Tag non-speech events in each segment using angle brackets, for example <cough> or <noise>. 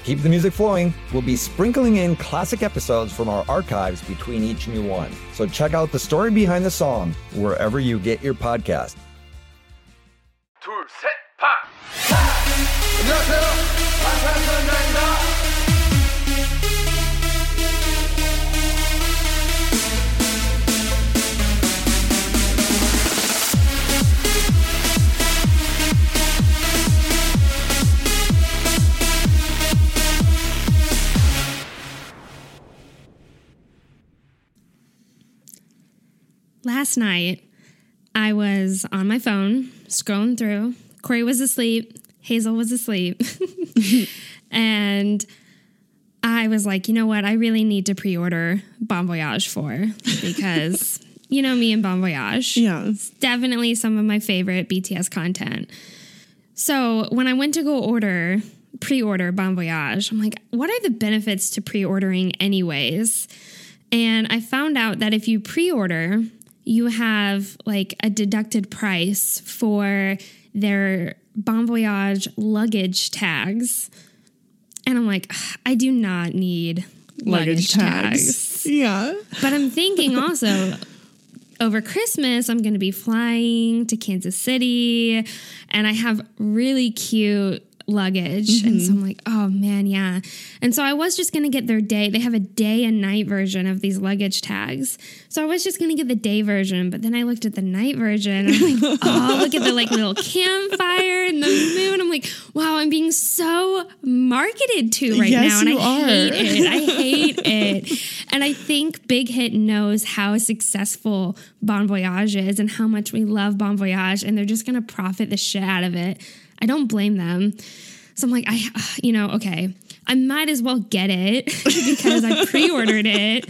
To keep the music flowing, we'll be sprinkling in classic episodes from our archives between each new one. So check out the story behind the song wherever you get your podcast. 둘, 셋, 파! 안녕하세요. 방탄소년단입니다. Last night, I was on my phone scrolling through. Corey was asleep. Hazel was asleep. <laughs> and I was like, you know what? I really need to pre order Bon Voyage 4 because <laughs> you know me and Bon Voyage. Yeah. It's definitely some of my favorite BTS content. So when I went to go order, pre order Bon Voyage, I'm like, what are the benefits to pre ordering, anyways? And I found out that if you pre order, you have like a deducted price for their Bon Voyage luggage tags. And I'm like, I do not need luggage, tags. Yeah. But I'm thinking also <laughs> over Christmas, I'm going to be flying to Kansas City and I have really cute luggage. And so mm-hmm. I'm like, oh man, yeah. And so I was just going to get their day. They have a day and night version of these luggage tags. So I was just going to get the day version, but then I looked at the night version and I'm like, <laughs> oh, look at the like little campfire and the moon. I'm like, wow, I'm being so marketed to right Yes, now. And you I hate are. it. I <laughs> hate it. And I think Big Hit knows how successful Bon Voyage is and how much we love Bon Voyage, and they're just going to profit the shit out of it. I don't blame them. So I'm like, I, <sighs> you know, okay, I might as well get it <laughs> because I pre-ordered it,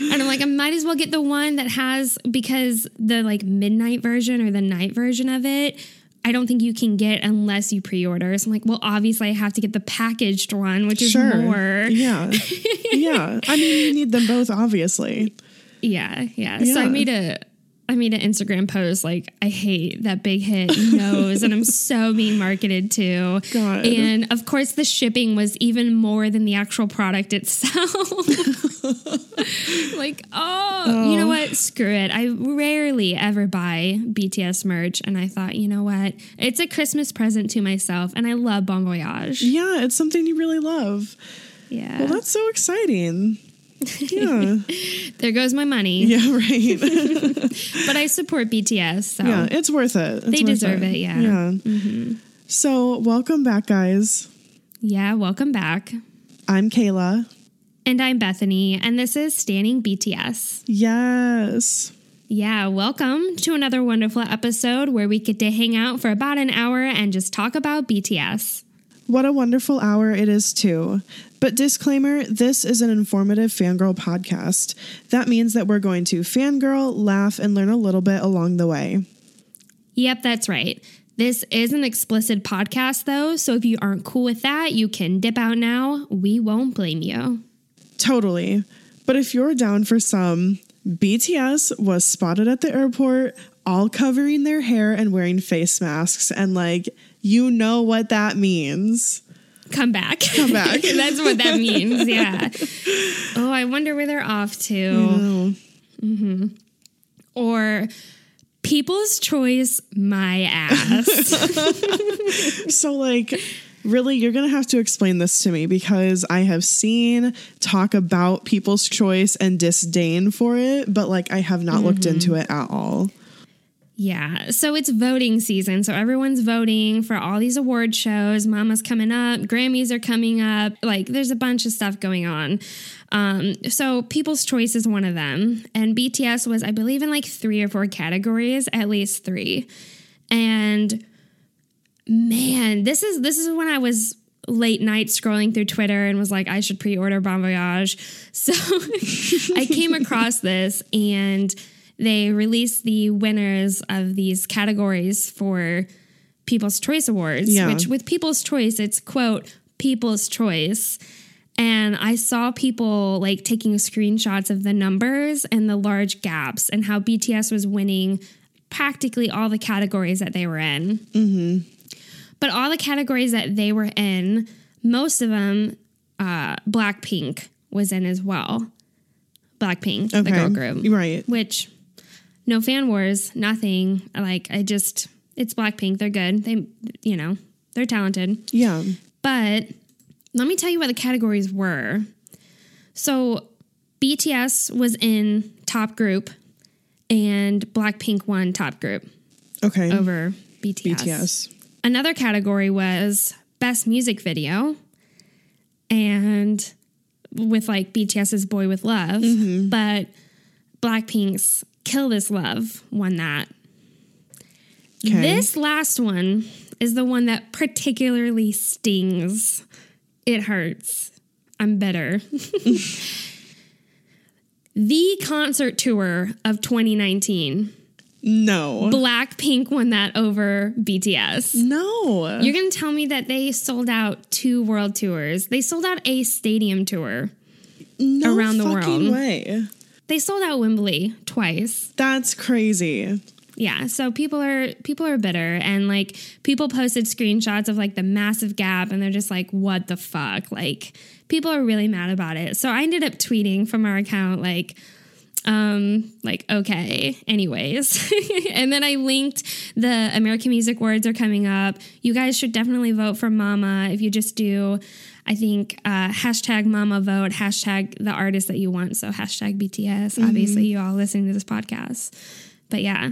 and I'm like, I might as well get the one that has because the like midnight version or the night version of it. I don't think you can get unless you pre-order. So I'm like, well, obviously I have to get the packaged one, which is Sure. more. Yeah. <laughs> yeah. I mean, you need them both, obviously. Yeah, yeah. So I Yeah. made a I made an Instagram post like I hate that big hit knows and I'm <laughs> so being marketed to. God. And of course the shipping was even more than the actual product itself. <laughs> like, oh, you know oh. what? Screw it. I rarely ever buy BTS merch and I thought, you know what? It's a Christmas present to myself and I love Bon Voyage. Yeah, it's something you really love. Yeah. Well, that's so exciting. Yeah. <laughs> there goes my money. yeah, right. <laughs> But I support BTS, so yeah, it's worth it. It's They worth deserve it, yeah. Yeah. Mm-hmm. So, welcome back, guys. Yeah, welcome back. I'm Kayla. And I'm Bethany, and this is Standing BTS. Yes. Yeah, welcome to another wonderful episode where we get to hang out for about an hour and just talk about BTS. What a wonderful hour it is, too. But disclaimer this is an informative fangirl podcast. That means that we're going to fangirl, laugh, and learn a little bit along the way. Yep, that's right. This is an explicit podcast, though, so if you aren't cool with that, you can dip out now. We won't blame you. Totally. But if you're down for some, BTS was spotted at the airport, all covering their hair and wearing face masks. And like, you know what that means. Come back. Come back. <laughs> that's what that <laughs> means, yeah. Oh, I wonder where they're off to. Oh, Or People's Choice, my ass. <laughs> So, like, really, you're going to have to explain this to me because I have seen talk about people's choice and disdain for it, but like, I have not looked mm-hmm. into it at all. Yeah. So it's voting season. So everyone's voting for all these award shows. Mama's coming up, Grammys are coming up. Like there's a bunch of stuff going on. Um, so People's Choice is one of them. And BTS was, I believe, in like three or four categories, at least three. And man, this is this is when I was late night scrolling through Twitter and was like, I should pre-order Bon Voyage. So <laughs> I came across this and they released the winners of these categories for People's Choice Awards, Yeah. which with People's Choice, it's quote, People's Choice. And I saw people like taking screenshots of the numbers and the large gaps and how BTS was winning practically all the categories that they were in. Mm-hmm. But all the categories that they were in, most of them, uh, Blackpink was in as well. Blackpink, the girl group. Right. Which, no fan wars, nothing. Like, I just, it's Blackpink. They're good. They, you know, they're talented. Yeah. But let me tell you what the categories were. So BTS was in top group and Blackpink won top group Okay. over BTS. BTS. Another category was best music video and with like BTS's Boy with Luv, mm-hmm. but Blackpink's Kill This Love won that. Okay. This last one is the one that particularly stings. It hurts. I'm bitter. <laughs> the concert tour of 2019. No. Blackpink won that over BTS. no. You're going to tell me that they sold out two world tours. They sold out a stadium tour. no around the world. way. They sold out Wembley twice. That's crazy. Yeah, so people are people are bitter and like people posted screenshots of like the massive gap and they're just like what the fuck? Like people are really mad about it. So I ended up tweeting from our account like um like okay anyways <laughs> and then i linked the american music awards are coming up you guys should definitely vote for mama if you just do i think uh hashtag mama vote hashtag the artist that you want so hashtag bts obviously you all listening to this podcast but yeah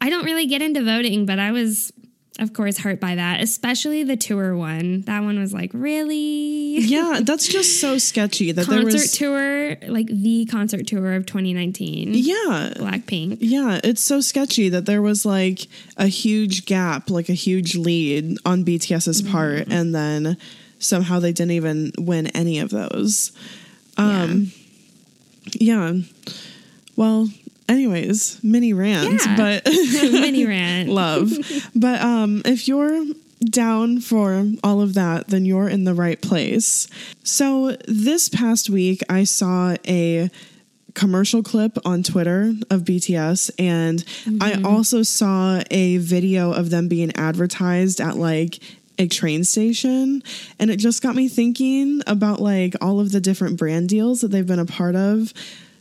i don't really get into voting but i was of course hurt by that especially the tour one that one was like really Yeah, <laughs> that's just so sketchy that there concert was. tour like the concert tour of 2019 yeah. blackpink Yeah, it's so sketchy that there was like a huge gap, like a huge lead on BTS's Mm-hmm. part, and then somehow they didn't even win any of those. Um, yeah. Well, anyways, mini rant, Yeah. but <laughs> <laughs> mini rant love. But um, if you're down for all of that, then you're in the right place. So this past week, I saw a commercial clip on Twitter of BTS, and I also saw a video of them being advertised at like a train station and it just got me thinking about like all of the different brand deals that they've been a part of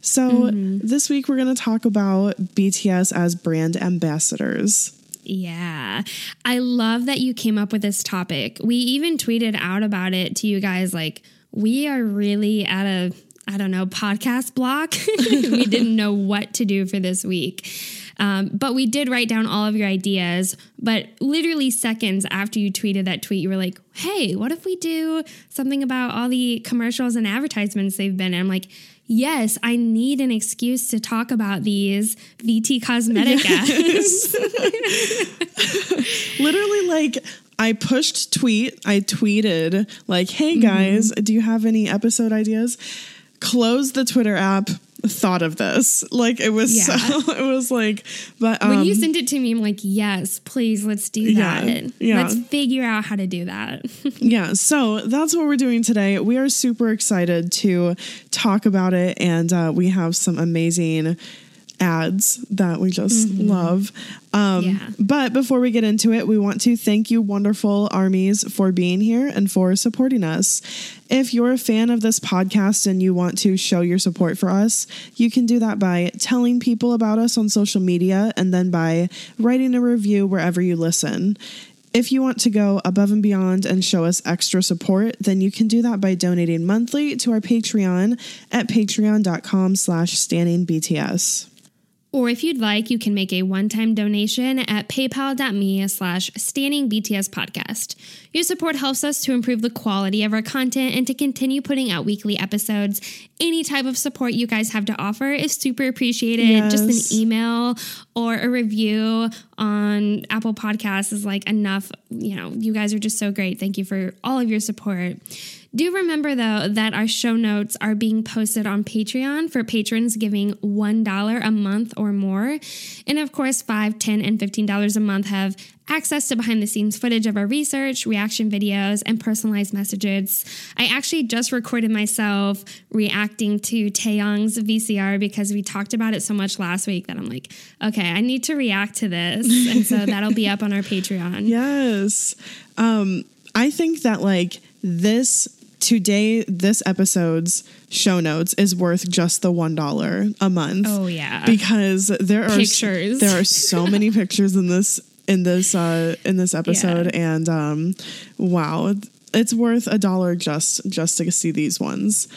so mm-hmm. this week we're going to talk about BTS as brand ambassadors. Yeah. I love that you came up with this topic. We even tweeted out about it to you guys like we are really at a I don't know, podcast block. <laughs> we didn't know what to do for this week. Um, but we did write down all of your ideas. But literally seconds after you tweeted that tweet, you were like, hey, what if we do something about all the commercials and advertisements they've been in? I'm like, yes, I need an excuse to talk about these VT cosmetic ads. <laughs> <laughs> Literally, like, I pushed tweet, I tweeted, like, hey guys, do you have any episode ideas? Close the Twitter app, thought of this. Like, it was Yeah. so, <laughs> it was like, but um, when you sent it to me, I'm like, yes, please, let's do Yeah, that. yeah. Let's figure out how to do that. <laughs> Yeah, so that's what we're doing today. We are super excited to talk about it, and uh, we have some amazing ads that we just love. Um, Yeah. But before we get into it, we want to thank you, wonderful armies, for being here and for supporting us. If you're a fan of this podcast and you want to show your support for us, you can do that by telling people about us on social media and then by writing a review wherever you listen. If you want to go above and beyond and show us extra support, then you can do that by donating monthly to our Patreon at patreon.com slash standingbts. Or if you'd like, you can make a one-time donation at paypal.me slash standing BTS podcast. Your support helps us to improve the quality of our content and to continue putting out weekly episodes. Any type of support you guys have to offer is super appreciated. Just an email or a review on Apple Podcasts is like enough. You know, you guys are just so great. Thank you for all of your support. Do remember though that our show notes are being posted on Patreon for patrons giving $1 a month or more. And of course, $5, $10, and $15 a month have access to behind the scenes footage of our research, reaction videos, and personalized messages. I actually just recorded myself reacting to Taehyung's VCR because we talked about it so much last week that I'm like, okay, I need to react to this. <laughs> And so that'll be up on our Patreon. Yes. Um, I think that like this today, this episode's show notes is worth just the one dollar a month. Oh, yeah. because there are Pictures. There are so many <laughs> pictures in this in this uh, in this episode, and um, wow, it's worth a dollar just just to see these ones.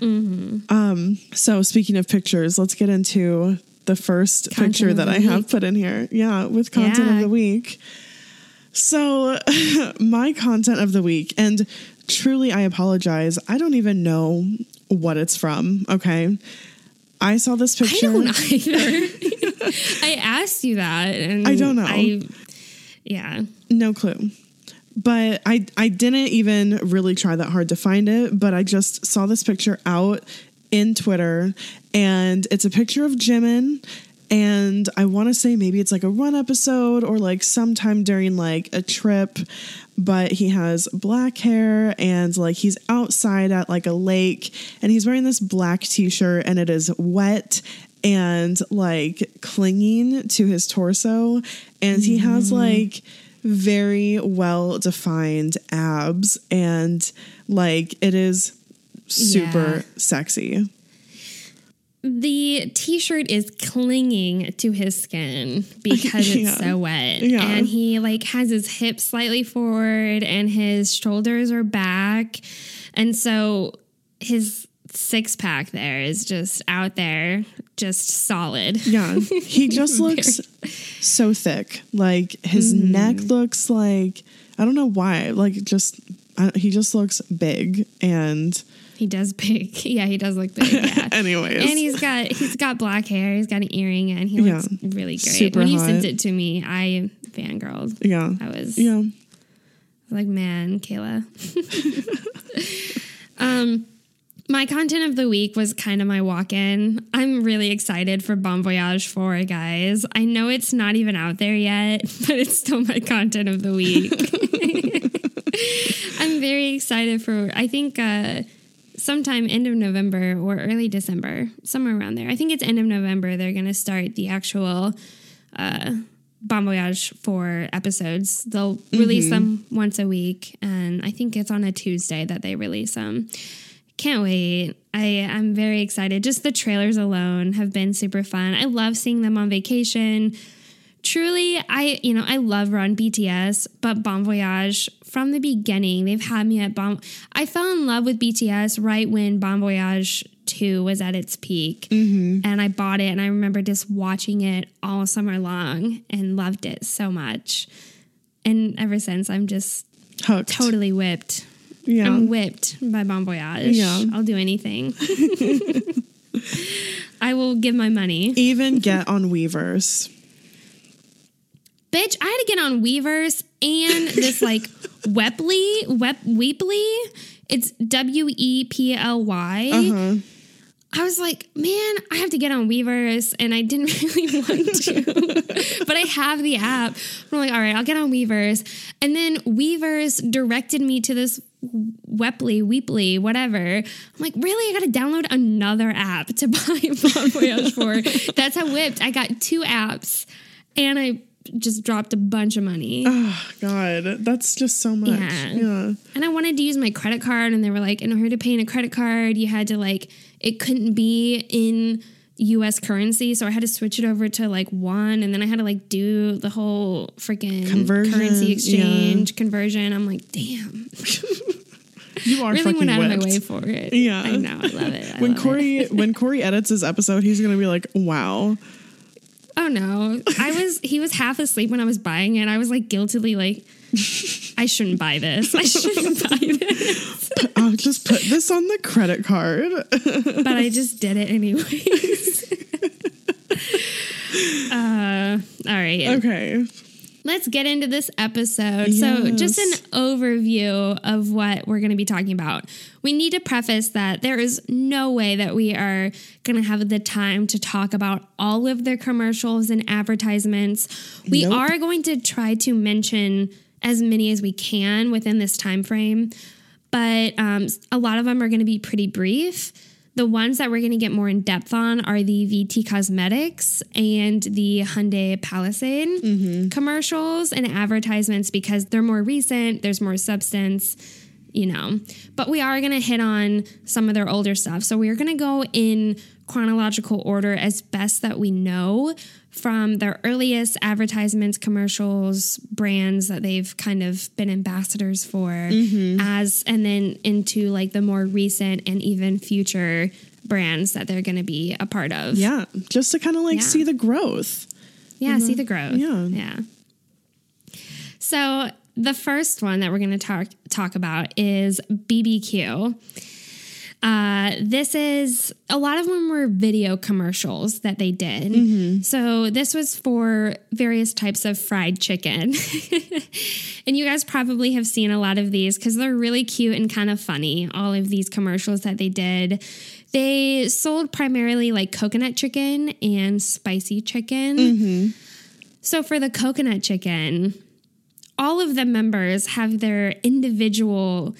Mm-hmm. Um, so speaking of pictures, let's get into the first Content picture that I have put in here. Yeah, with content Yeah. of the week. So, <laughs> my content of the week, and truly, I apologize. I don't even know what it's from. Okay. I saw this picture. I don't either. <laughs> I asked you that, and I don't know. I, yeah, No clue. But I I didn't even really try that hard to find it, but I just saw this picture out in Twitter and it's a picture of Jimin and I want to say maybe it's like a run episode or like sometime during like a trip, but he has black hair and like he's outside at like a lake and he's wearing this black t-shirt and it is wet and like clinging to his torso and he has mm-hmm. like very well defined abs and like it is super Yeah. sexy. The T-shirt is clinging to his skin because it's <laughs> so wet, Yeah. and he like has his hips slightly forward and his shoulders are back, and so his six pack there is just out there, just solid. Yeah, <laughs> he just looks so thick. Like his Mm-hmm. neck looks like I don't know why. Like just I, he just looks big and He does big. <laughs> Yeah, he does look big. Yeah. <laughs> anyways. and he's got he's got black hair. He's got an earring, and he looks Yeah. really great. Super when you sent it to me, I fangirled. yeah. I was Yeah. like, man, Kayla. <laughs> um, my content of the week was kind of my walk-in. I'm really excited for Bon Voyage 4, guys. I know it's not even out there yet, but it's still my content of the week. I'm very excited for. I think. Uh, sometime end of November or early December, somewhere around there. I think it's end of November. They're going to start the actual uh, Bon Voyage for episodes. They'll release them once a week, and I think it's on a Tuesday that they release them. Can't wait. I, I'm very excited. Just the trailers alone have been super fun. I love seeing them on vacation. Truly, I you know I love Run BTS, but Bon Voyage from the beginning they've had me at Bon. I fell in love with BTS right when Bon Voyage two was at its peak, mm-hmm. and I bought it, and I remember just watching it all summer long and loved it so much. And ever since, I'm just Hooked. totally whipped. Yeah. I'm whipped by Bon Voyage. Yeah. I'll do anything. <laughs> <laughs> I will give my money. Even get on Weverse. Bitch, I had to get on Weverse and this like <laughs> Weply, Wep Weeply. It's W E P L Y. Uh-huh. I was like, man, I have to get on Weverse, and I didn't <laughs> really want to, <laughs> but I have the app. I'm like, all right, I'll get on Weverse, and then Weverse directed me to this Weply, Weeply, whatever. I'm like, really? I got to download another app to buy Bon Voyage for. That's how whipped. I got two apps, and I just dropped a bunch of money. Oh God, that's just so much. Yeah. Yeah. And I wanted to use my credit card, and they were like, in order to pay in a credit card, you had to like, it couldn't be in US currency. So I had to switch it over to like one, and then I had to like do the whole freaking Conversion, currency yeah. exchange conversion. I'm like, damn. <laughs> You are really fucking went out whipped. of my way for it. Yeah. I know. I love it. I when love it. Corey when Corey edits his episode, he's gonna be like, "Wow, Oh no. I was he was half asleep when I was buying it. I was like guiltily like I shouldn't buy this. I shouldn't buy this. I'll just put this on the credit card. But I just did it anyways. <laughs> uh all right. okay. Let's get into this episode. So, just an overview of what we're going to be talking about. We need to preface that there is no way that we are going to have the time to talk about all of their commercials and advertisements. We Nope. are going to try to mention as many as we can within this time frame, but um, a lot of them are going to be pretty brief. The ones that we're going to get more in depth on are the VT Cosmetics and the Hyundai Palisade mm-hmm. commercials and advertisements because they're more recent, there's more substance, you know. But we are going to hit on some of their older stuff. So we're going to go in chronological order as best that we know from their earliest advertisements, commercials, brands that they've kind of been ambassadors for, mm-hmm. as and then into like the more recent and even future brands that they're going to be a part of. Yeah. Just to kind of like Yeah. see the growth. Yeah, mm-hmm. see the growth. Yeah. Yeah. So the first one that we're going to talk talk about is BBQ. Uh, this is a lot of them were video commercials that they did. So this was for various types of fried chicken. <laughs> and you guys probably have seen a lot of these because they're really cute and kind of funny. All of these commercials that they did. They sold primarily like coconut chicken and spicy chicken. So for the coconut chicken, all of the members have their individual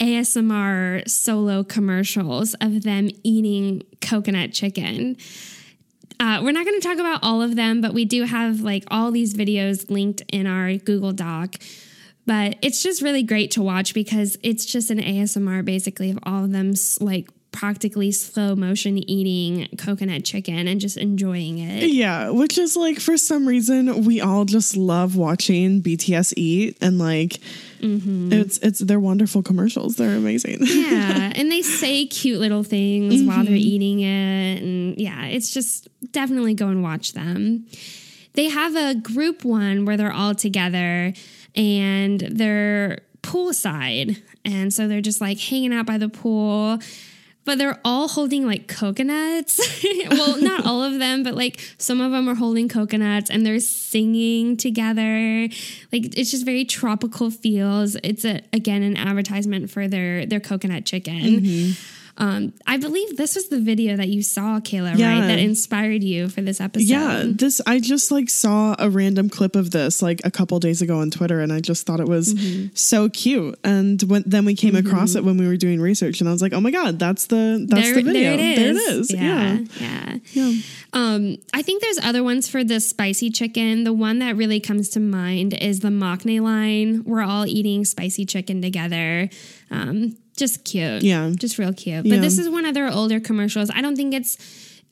ASMR solo commercials of them eating coconut chicken. Uh, we're not going to talk about all of them, but we do have like all these videos linked in our Google Doc. But it's just really great to watch because it's just an ASMR basically of all of them like practically slow motion eating coconut chicken and just enjoying it. Yeah, which is like for some reason we all just love watching BTS eat and like Mm-hmm. it's it's they're wonderful commercials. They're amazing. <laughs> yeah, and they say cute little things mm-hmm. while they're eating it, and yeah, it's just definitely go and watch them. They have a group one where they're all together and they're poolside, and so they're just like hanging out by the pool. But they're all holding like coconuts. <laughs> well, not all of them, but like some of them are holding coconuts and they're singing together. Like it's just very tropical feels. It's a again an advertisement for their their coconut chicken. Mm-hmm. Um, I believe this was the video that you saw, Kayla, Yeah. right? That inspired you for this episode. Yeah, this I just like saw a random clip of this like a couple days ago on Twitter, and I just thought it was Mm-hmm. so cute. And when then we came across it when we were doing research, and I was like, oh my god, that's the that's there, the video. there it is. There it is. Yeah. yeah, yeah. Um, I think there's other ones for the spicy chicken. The one that really comes to mind is the Maknae line. We're all eating spicy chicken together. Um, just cute. Yeah. Just real cute. Yeah. But this is one of their older commercials. I don't think it's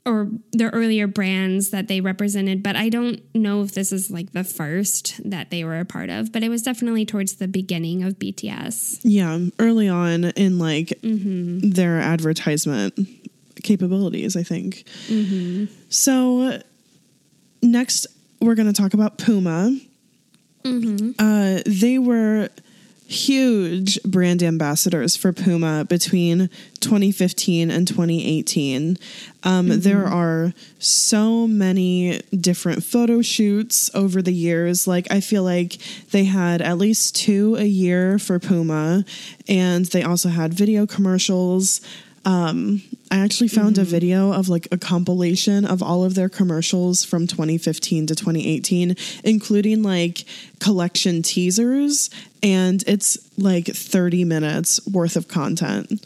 or their earlier brands that they represented, but I don't know if this is like the first that they were a part of, but it was definitely towards the beginning of BTS. Yeah, early on in like Mm-hmm. their advertisement capabilities, I think. Mm-hmm. So next, we're going to talk about Puma. Mm-hmm. Uh, they were huge brand ambassadors for Puma between 2015 and 2018. Um, There are so many different photo shoots over the years. Like, I feel like they had at least two a year for Puma, and they also had video commercials. Um, I actually found a video of like a compilation of all of their commercials from 2015 to 2018, including like collection teasers, and it's like 30 minutes worth of content.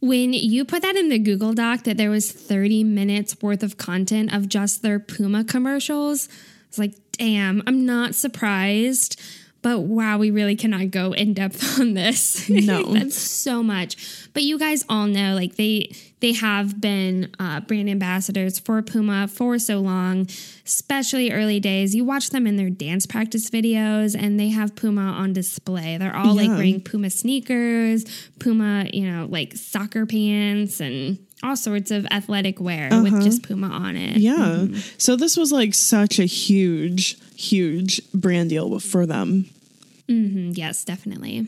When you put that in the Google Doc that there was 30 minutes worth of content of just their Puma commercials, it's like, damn, I'm not surprised. But wow, we really cannot go in depth <laughs> on this. <laughs> No. That's so much. But you guys all know like they they have been uh, brand ambassadors for Puma for so long, especially early days. You watch them in their dance practice videos and they have Puma on display. They're all like wearing Puma sneakers, Puma, you know, like soccer pants and all sorts of athletic wear with just Puma on it. Yeah. So this was like such a huge, huge brand deal for them. Mm, Yes, definitely.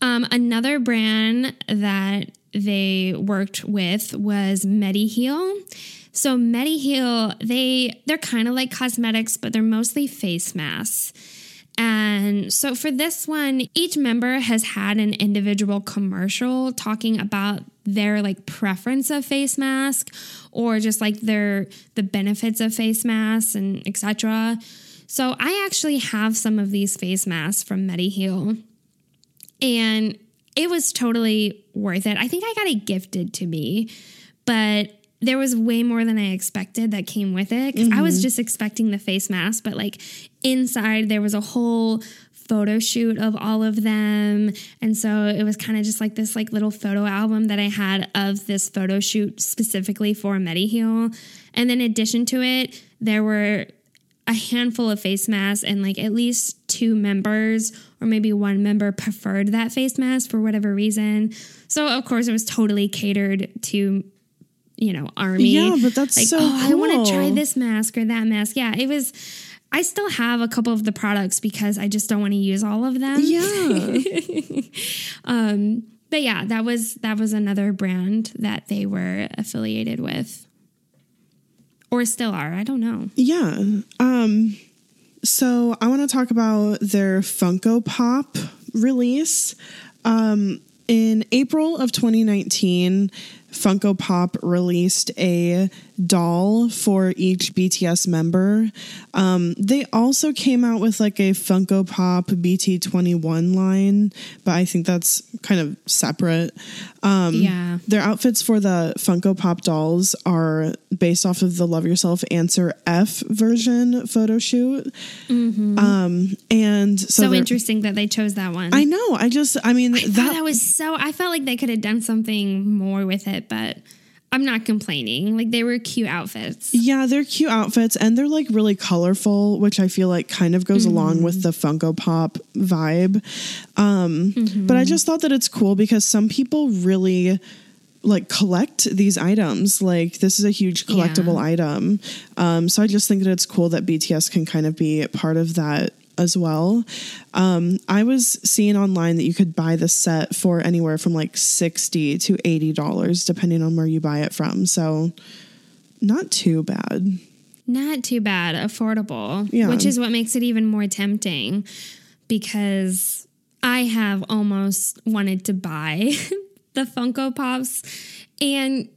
Um, another brand that they worked with was MediHeal. So MediHeal, they they're kind of like cosmetics, but they're mostly face masks. And so for this one, each member has had an individual commercial talking about their like preference of face mask or just like their the benefits of face masks and etc. So I actually have some of these face masks from MediHeal and it was totally worth it. I think I got it gifted to me, but there was way more than I expected that came with it because I was mm-hmm. just expecting the face mask, but like inside there was a whole photo shoot of all of them and so it was kind of just like this like little photo album that I had of this photo shoot specifically for MediHeal and then in addition to it there were a handful of face masks and like at least two members or maybe one member preferred that face mask for whatever reason. So of course it was totally catered to you know army. Yeah, but that's like so oh I want to try this mask or that mask. Yeah, it was. I still have a couple of the products because I just don't want to use all of them. Yeah. <laughs> Um, but yeah, that was that was another brand that they were affiliated with, or still are. I don't know. Yeah. Um so I want to talk about their Funko Pop release. Um in April of 2019, Funko Pop released a doll for each BTS member. Um, they also came out with like a Funko Pop BT21 line, but I think that's kind of separate. Um, Yeah. their outfits for the Funko Pop dolls are based off of the Love Yourself Answer F version photo shoot. Um, and so, Mm-hmm. So interesting that they chose that one. I know. I just, I mean, I that, that was so. I felt like they could have done something more with it, but I'm not complaining. Like they were cute outfits. yeah, they're cute outfits and they're like really colorful, which I feel like kind of goes along with the Funko Pop vibe. Um, But I just thought that it's cool because some people really like collect these items. Like this is a huge collectible Yeah. item. Um, so I just think that it's cool that BTS can kind of be part of that as well. Um, I was seeing online that you could buy the set for anywhere from like sixty to eighty dollars, depending on where you buy it from. So not too bad. Not too bad, affordable, Yeah. which is what makes it even more tempting because I have almost wanted to buy <laughs> the Funko Pops and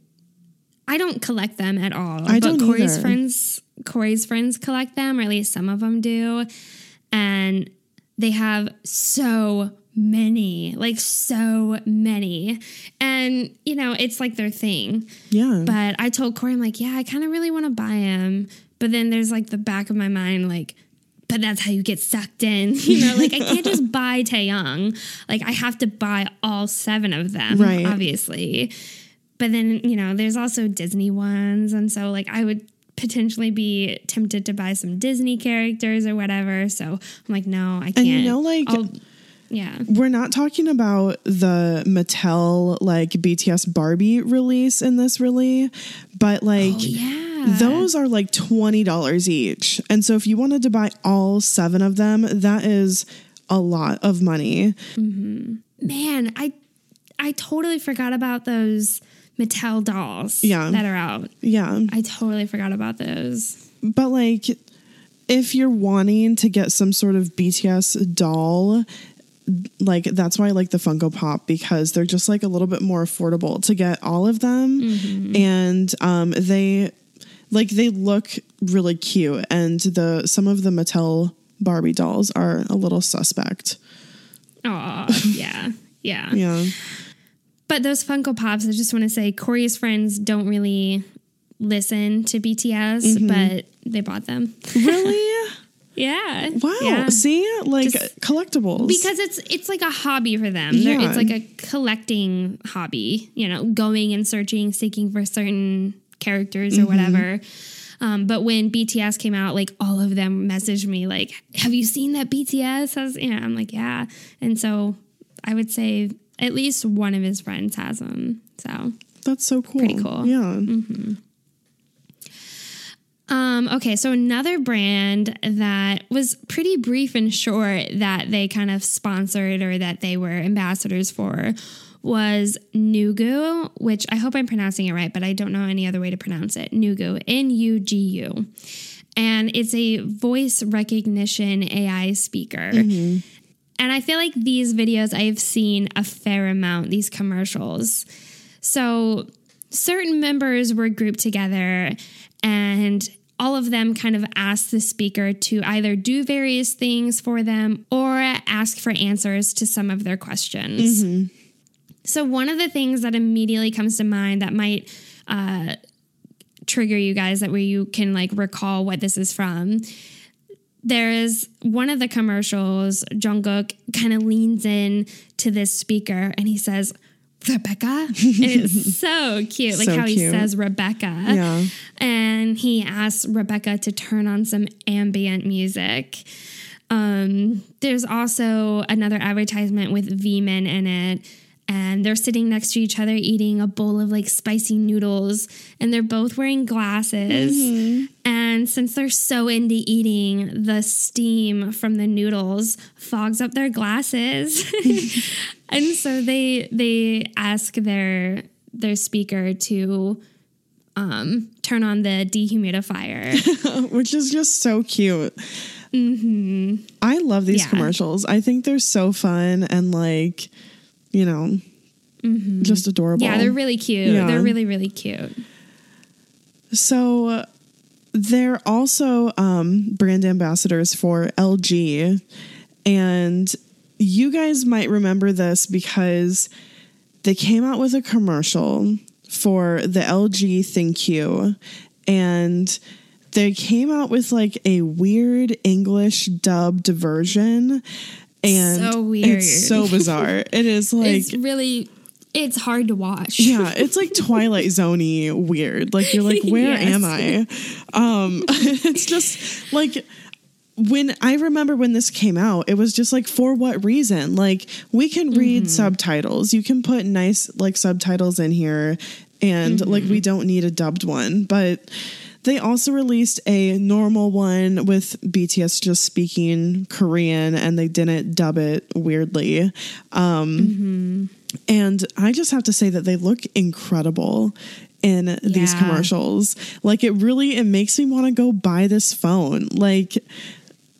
I don't collect them at all. I but don't Corey's either. friends Corey's friends collect them, or at least some of them do. And they have so many, like so many. And, you know, it's like their thing. Yeah. But I told Corey, I'm like, yeah, I kind of really want to buy them. But then there's like the back of my mind, like, but that's how you get sucked in. <laughs> You know, like I can't just <laughs> buy Taehyung. Like I have to buy all seven of them, Right. obviously. But then, you know, there's also Disney ones. And so like I would potentially be tempted to buy some Disney characters or whatever. So I'm like, no, I can't. and you know, like I'll- yeah. we're not talking about the Mattel like BTS Barbie release in this really, but oh, like Oh, Yeah. those are like twenty dollars each. And so if you wanted to buy all seven of them, that is a lot of money. Mm-hmm. Man, I I totally forgot about those Mattel dolls Yeah. that are out. Yeah. I totally forgot about those. But like if you're wanting to get some sort of BTS doll, like that's why I like the Funko Pop because they're just like a little bit more affordable to get all of them and um they like they look really cute and the some of the Mattel Barbie dolls are a little suspect. Oh, <laughs> yeah. Yeah. Yeah. But those Funko Pops, I just want to say Corey's friends don't really listen to BTS, but they bought them. Really? <laughs> Yeah. Wow. Yeah. See? Like Just- collectibles. because it's it's like a hobby for them. They're Yeah. It's like a collecting hobby, you know, going and searching, seeking for certain characters Mm-hmm. or whatever. Um, but when BTS came out, like all of them messaged me, like, "Have you seen that BTS?" Has you know, I'm like, "Yeah," and so I would say at least one of his friends has them. So That's so cool. Pretty cool. Yeah. Um, okay, so another brand that was pretty brief and short that they kind of sponsored or that they were ambassadors for was Nugu, which I hope I'm pronouncing it right, but I don't know any other way to pronounce it. Nugu, N U G U. And it's a voice recognition AI speaker. And I feel like these videos I've seen a fair amount, these commercials. So certain members were grouped together and all of them kind of asked the speaker to either do various things for them or ask for answers to some of their questions. So, one of the things that immediately comes to mind that might uh, trigger you guys that where you can like recall what this is from. There is one of the commercials, Jungkook kind of leans in to this speaker and he says, Rebecca. and it's <laughs> so cute, like So how he cute. says Rebecca. Yeah. And he asks Rebecca to turn on some ambient music. Um, there's also another advertisement with Vmin in it. And they're sitting next to each other eating a bowl of like spicy noodles, and they're both wearing glasses. And since they're so into eating, the steam from the noodles fogs up their glasses. <laughs> and so they they ask their their speaker to um, turn on the dehumidifier. <laughs> Which is just so cute. I love these Yeah. commercials. I think they're so fun and like, you know, just adorable. yeah, they're really cute. Yeah. They're really really cute. So uh, they're also um, brand ambassadors for LG. And you guys might remember this because they came out with a commercial for the LG ThinQ. And they came out with like a weird English dubbed version. And So weird. It's so <laughs> bizarre. it is like it's really it's hard to watch. yeah, it's like Twilight Zoney weird. Like you're like, <laughs> where Yes. am I? Um, <laughs> it's just like when I remember when this came out, it was just like for what reason? Like we can read subtitles. You can put nice like subtitles in here and like we don't need a dubbed one, but they also released a normal one with BTS just speaking Korean and they didn't dub it weirdly. Um and I just have to say that they look incredible in these commercials. Like it really it makes me want to go buy this phone. Like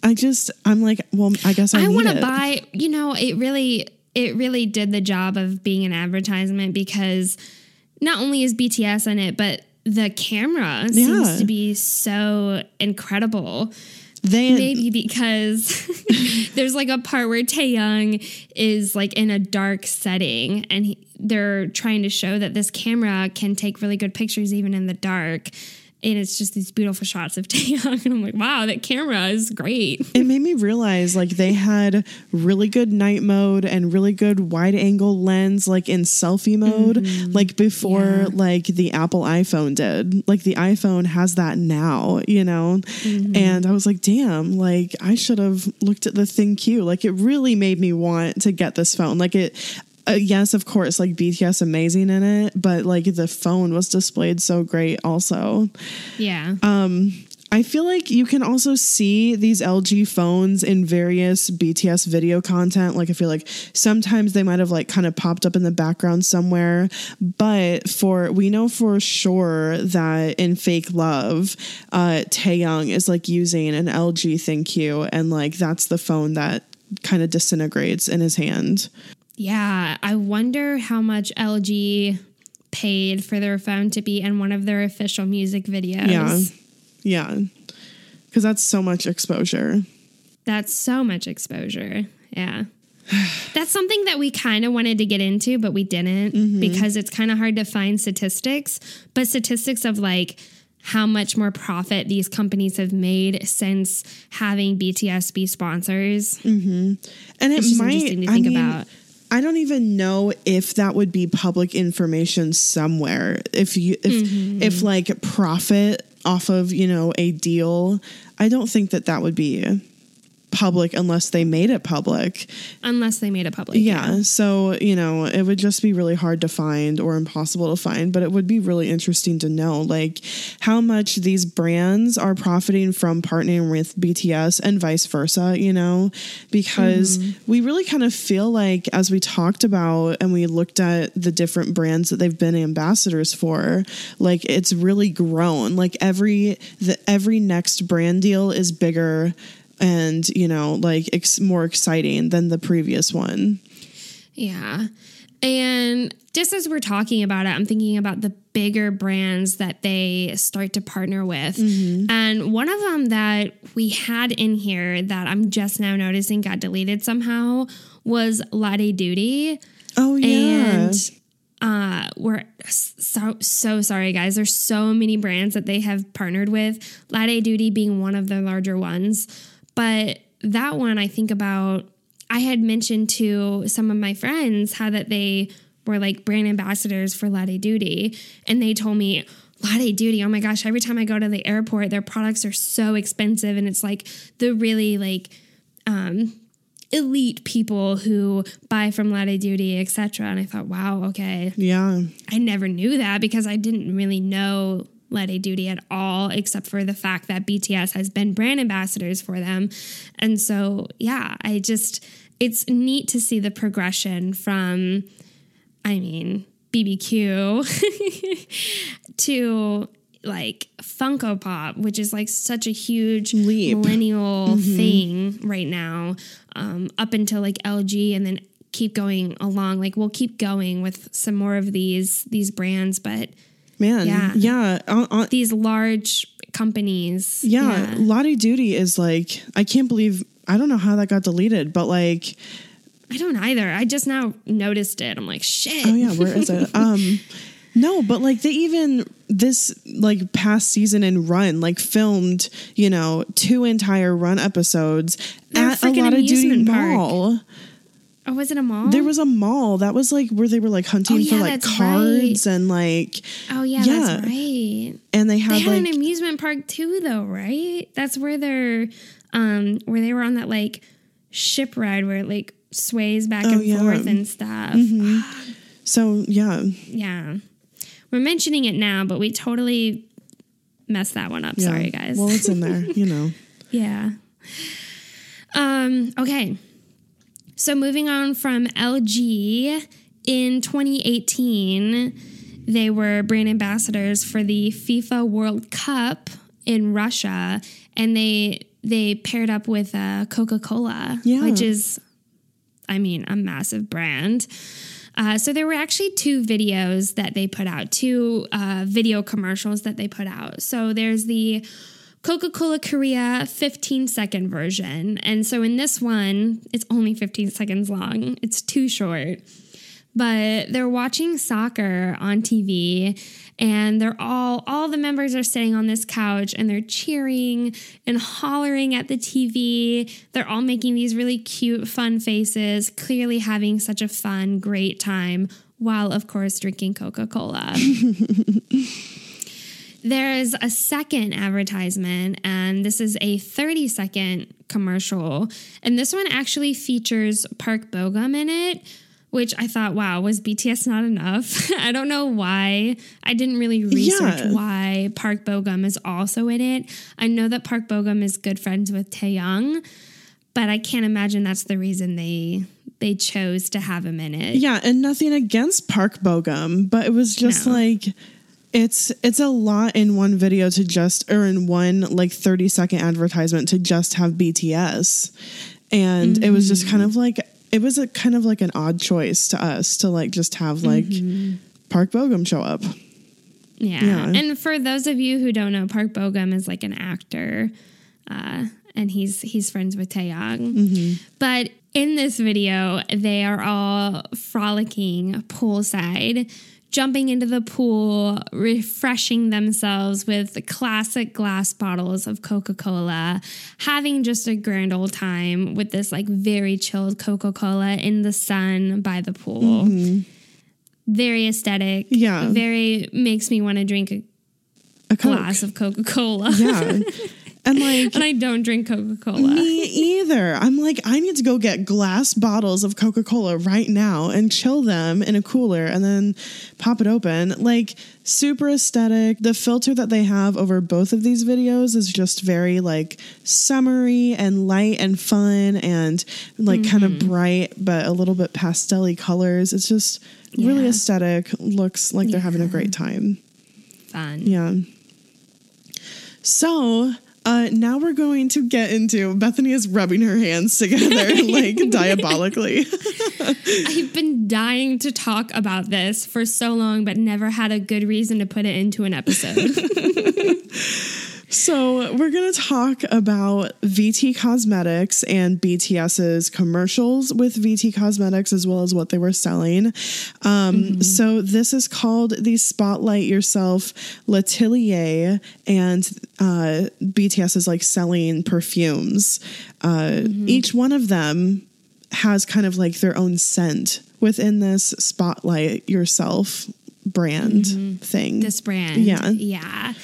I just I'm like, well, I guess I, I want to buy, you know, it really it really did the job of being an advertisement because not only is BTS in it, but the camera Yeah. seems to be so incredible. They Maybe because <laughs> there's like a part where Taehyung is like in a dark setting and he, they're trying to show that this camera can take really good pictures even in the dark. And it's just these beautiful shots of <laughs> Taehyung. And I'm like, wow, that camera is great. <laughs> it made me realize like they had really good night mode and really good wide angle lens like in selfie mode mm-hmm. like before Yeah. like the Apple iPhone did. Like the iPhone has that now, you know. Mm-hmm. And I was like, damn, like I should have looked at the ThinQ. Like it really made me want to get this phone. Like it uh, yes, of course, like BTS amazing in it, but like the phone was displayed so great also. Yeah. Um I feel like you can also see these LG phones in various BTS video content. Like I feel like sometimes they might have like kind of popped up in the background somewhere, but for we know for sure that in Fake Love, uh Taehyung is like using an LG ThinQ and like that's the phone that kind of disintegrates in his hand. Yeah, I wonder how much LG paid for their phone to be in one of their official music videos. Yeah. Yeah. Cuz that's so much exposure. That's so much exposure. Yeah. <sighs> That's something that we kind of wanted to get into, but we didn't because it's kind of hard to find statistics. But statistics of like how much more profit these companies have made since having BTS be sponsors. Hmm. And it It's might interesting to I think mean, about. I don't even know if that would be public information somewhere. If you if Mm-hmm. if like profit off of, you know, a deal, I don't think that that would be public unless they made it public. unless they made it public. Yeah. So, you know, it would just be really hard to find or impossible to find, but it would be really interesting to know like how much these brands are profiting from partnering with BTS and vice versa, you know, because mm-hmm. we really kind of feel like as we talked about and we looked at the different brands that they've been ambassadors for, like it's really grown. Like every the every next brand deal is bigger and, you know, like ex- more exciting than the previous one. Yeah. And just as we're talking about it, I'm thinking about the bigger brands that they start to partner with. And one of them that we had in here that I'm just now noticing got deleted somehow was Lotte Duty. Oh yeah. And uh, we're so so sorry, guys. There's so many brands that they have partnered with. Lotte Duty being one of the larger ones, but that one I think about. I had mentioned to some of my friends how that they were like brand ambassadors for Lotte Duty, and they told me. Lotte Duty, oh my gosh, every time I go to the airport, their products are so expensive. And it's like the really like um, elite people who buy from Lotte Duty, etc. And I thought, wow, okay, yeah. I never knew that because I didn't really know Lotte Duty at all, except for the fact that BTS has been brand ambassadors for them. And so, yeah, I just, it's neat to see the progression from, I mean, BBQ <laughs> to like Funko Pop, which is like such a huge Leap. millennial thing right now, um, up until like LG and then keep going along. Like we'll keep going with some more of these these brands, but Man. Yeah. Yeah. These large companies. yeah. Lotte Duty is like, I can't believe, I don't know how that got deleted, but like, I don't either. I just now noticed it. I'm like, shit. oh yeah, where is it? <laughs> Um, no, but like they even this like past season and run like filmed, you know, two entire run episodes They're at a lot of Duty amusement park. Oh, was it a mall? There was a mall that was like where they were like hunting Oh, for like cards and like Oh yeah, Yeah. that's right. and they had They had like an amusement park too, though, right? That's where they're, um, where they were on that like ship ride where it like sways back Oh, and yeah. forth and stuff. <sighs> so yeah. Yeah, we're mentioning it now, but we totally messed that one up. yeah. Sorry, guys. Well, it's in there, you <laughs> know. Yeah. Um, okay. So moving on from LG in 2018, they were brand ambassadors for the FIFA World Cup in Russia and they they paired up with uh, Coca-Cola, Yeah. which is I mean, a massive brand. Uh, so there were actually two videos that they put out, two uh, video commercials that they put out. So there's the Coca Cola Korea 15 second version. And so in this one, it's only 15 seconds long, it's too short. But they're watching soccer on TV and they're all all the members are sitting on this couch and they're cheering and hollering at the TV. They're all making these really cute fun faces, clearly having such a fun great time while of course drinking Coca-Cola. <laughs> There's a second advertisement, and this is a 30 second commercial. And this one actually features Park Bogum in it, which I thought, wow, was BTS not enough? <laughs> I don't know why. I didn't really research Yeah. why Park Bogum is also in it. I know that Park Bogum is good friends with Taehyung, but I can't imagine that's the reason they they chose to have him in it. Yeah, and nothing against Park Bogum, but it was just No. like it's it's a lot in one video to just or in one like 30 second advertisement to just have BTS. And it was just kind of like it was a kind of like an odd choice to us to like just have like Park Bogum show up. Yeah. Yeah. And for those of you who don't know, Park Bogum is like an actor, uh, and he's he's friends with Taehyung. But in this video, they are all frolicking poolside, jumping into the pool, refreshing themselves with the classic glass bottles of Coca Cola, having just a grand old time with this like very chilled Coca Cola in the sun by the pool. Mm-hmm. Very aesthetic. Yeah. Very makes me want to drink a A glass of Coca Cola. Yeah. <laughs> And like and I don't drink Coca Cola. Me either. I'm like, I need to go get glass bottles of Coca Cola right now and chill them in a cooler and then pop it open. Like, super aesthetic. The filter that they have over both of these videos is just very like summery and light and fun and like kind of mm-hmm. bright, but a little bit pastel colors. It's just really aesthetic. Looks like they're having a great time. Fun. Yeah. So uh, now we're going to get into Bethany is rubbing her hands together <laughs> like diabolically. <laughs> I've been dying to talk about this for so long, but never had a good reason to put it into an episode. <laughs> so we're going to talk about VT Cosmetics and BTS's commercials with VT Cosmetics as well as what they were selling. Um, So this is called the Spotlight Yourself L'Atelier, and uh, BTS is like selling perfumes. Uh, Each one of them has kind of like their own scent within this Spotlight Yourself brand thing. this brand. Yeah. Yeah.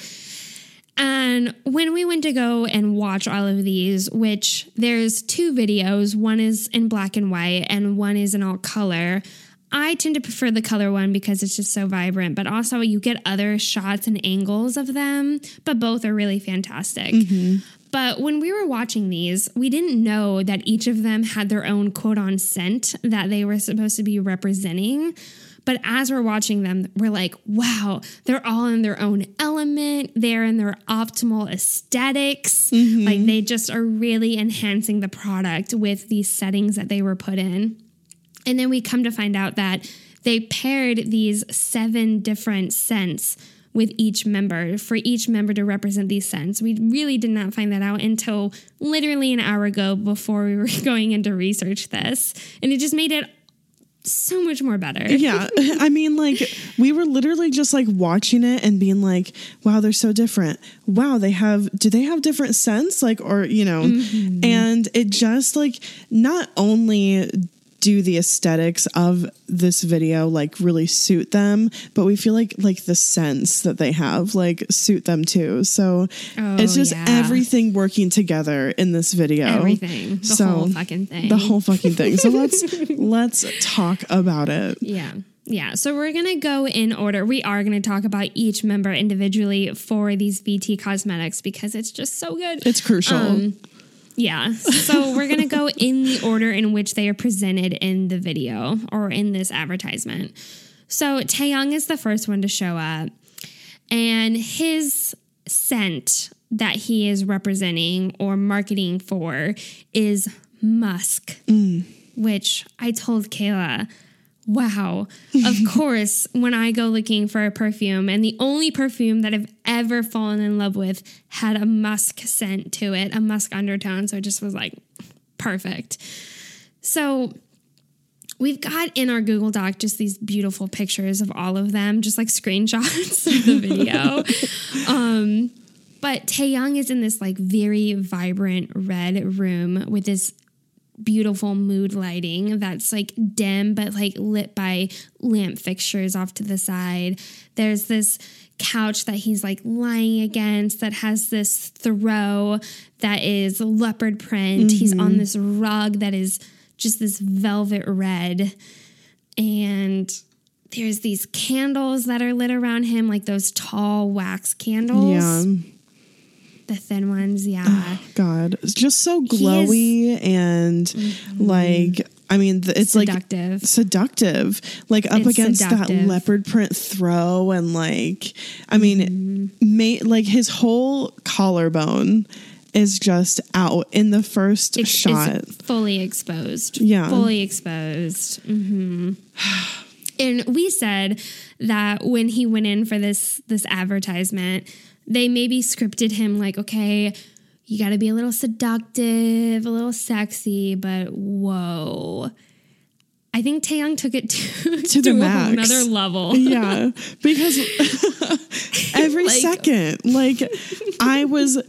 And when we went to go and watch all of these, which there's two videos, one is in black and white and one is in all color. I tend to prefer the color one because it's just so vibrant, but also you get other shots and angles of them, but both are really fantastic. Mm-hmm. But when we were watching these, we didn't know that each of them had their own quote on scent that they were supposed to be representing. But as we're watching them, we're like, wow, they're all in their own element. They're in their optimal esthetics mm-hmm. Like they just are really enhancing the product with these settings that they were put in. And then we come to find out that they paired these seven different scents with each member for each member to represent these scents. We really did not find that out until literally an hour ago before we were <laughs> going into research this. And it just made it so much more better. yeah. <laughs> I mean like we were literally just like watching it and being like wow they're so different. Wow they have do they have different scents? Like or you know. Mm-hmm. And it just like not only do the aesthetics of this video like really suit them but we feel like like the sense that they have like suit them too so it's Oh, just yeah. everything working together in this video Everything. The whole fucking thing. the whole fucking thing so <laughs> let's let's talk about it Yeah. Yeah. So we're going to go in order. We are going to talk about each member individually for these VT cosmetics because it's just so good. it's crucial Um, yeah. So we're going to go <laughs> in the order in which they are presented in the video or in this advertisement. So Taehyung is the first one to show up, and his scent that he is representing or marketing for is musk, mm. which I told Kayla. Wow. Of <laughs> course, when I go looking for a perfume, and the only perfume that I've ever fallen in love with had a musk scent to it, a musk undertone. So it just was like perfect. So we've got in our Google Doc just these beautiful pictures of all of them, just like screenshots of the video. <laughs> um, but Taehyung is in this like very vibrant red room with this beautiful mood lighting that's like dim but like lit by lamp fixtures off to the side. There's this couch that he's like lying against that has this throw that is leopard print. He's on mm-hmm. this rug that is just this velvet red. And there's these candles that are lit around him, like those tall wax candles. Yeah. The thin ones, yeah. God, it's just so is- glowy and like I mean, it's Seductive. like seductive, like up It's against that leopard print throw, and like I mean, ma- like his whole collarbone is just out in the first shot. fully exposed. Yeah. Fully exposed. hmm <sighs> and we said that when he went in for this this advertisement, they maybe scripted him like, okay, you got to be a little seductive, a little sexy, but whoa. I think Taehyung took it <laughs> to, To the max. another level. <laughs> yeah, because <laughs> every Like- second, like I was.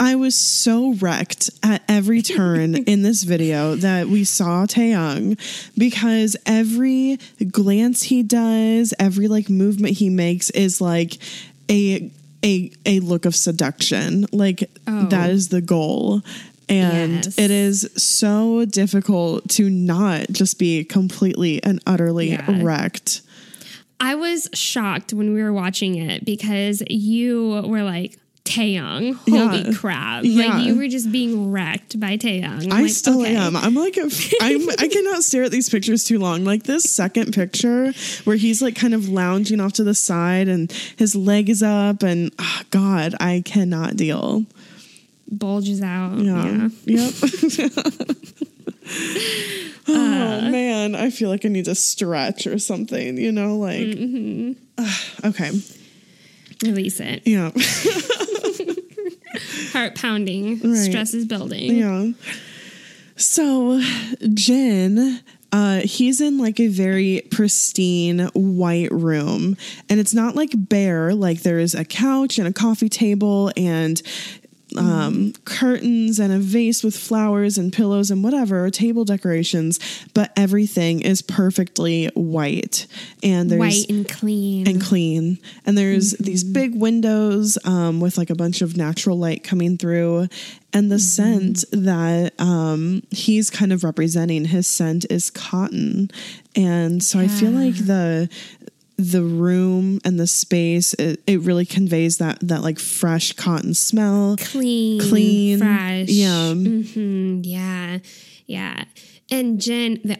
I was so wrecked at every turn in this video that we saw Taehyung because every glance he does, every like movement he makes is like a a a look of seduction. Like Oh. that is the goal. And Yes. it is so difficult to not just be completely and utterly Yeah. wrecked. I was shocked when we were watching it because you were like, Taehyung, holy Yeah. crap. Yeah. Like you were just being wrecked by Taehyung. I'm I like, still okay. am. I'm like, I'm, I <laughs> cannot stare at these pictures too long. Like this second picture where he's like kind of lounging off to the side and his leg is up, and ah, God, I cannot deal. Bulges out. Yeah. Yeah. Yep. <laughs> <laughs> oh man, I feel like I need to stretch or something. You know, like. Mm-hmm. Ah, <sighs> okay. Release it. Yeah. Heart pounding. Right. Stress is building. Yeah. So, Jin, uh, he's in like a very pristine white room, and it's not like bare. Like there is a couch and a coffee table and um, curtains and a vase with flowers and pillows and whatever table decorations, but everything is perfectly white. And there's White and clean. and clean. And there's these big windows um, with like a bunch of natural light coming through. And the scent that um, he's kind of representing, his scent is cotton. And so I feel like the the room and the space it, it really conveys that that like fresh cotton smell clean, clean fresh. yeah hmm yeah, yeah. And Jin the,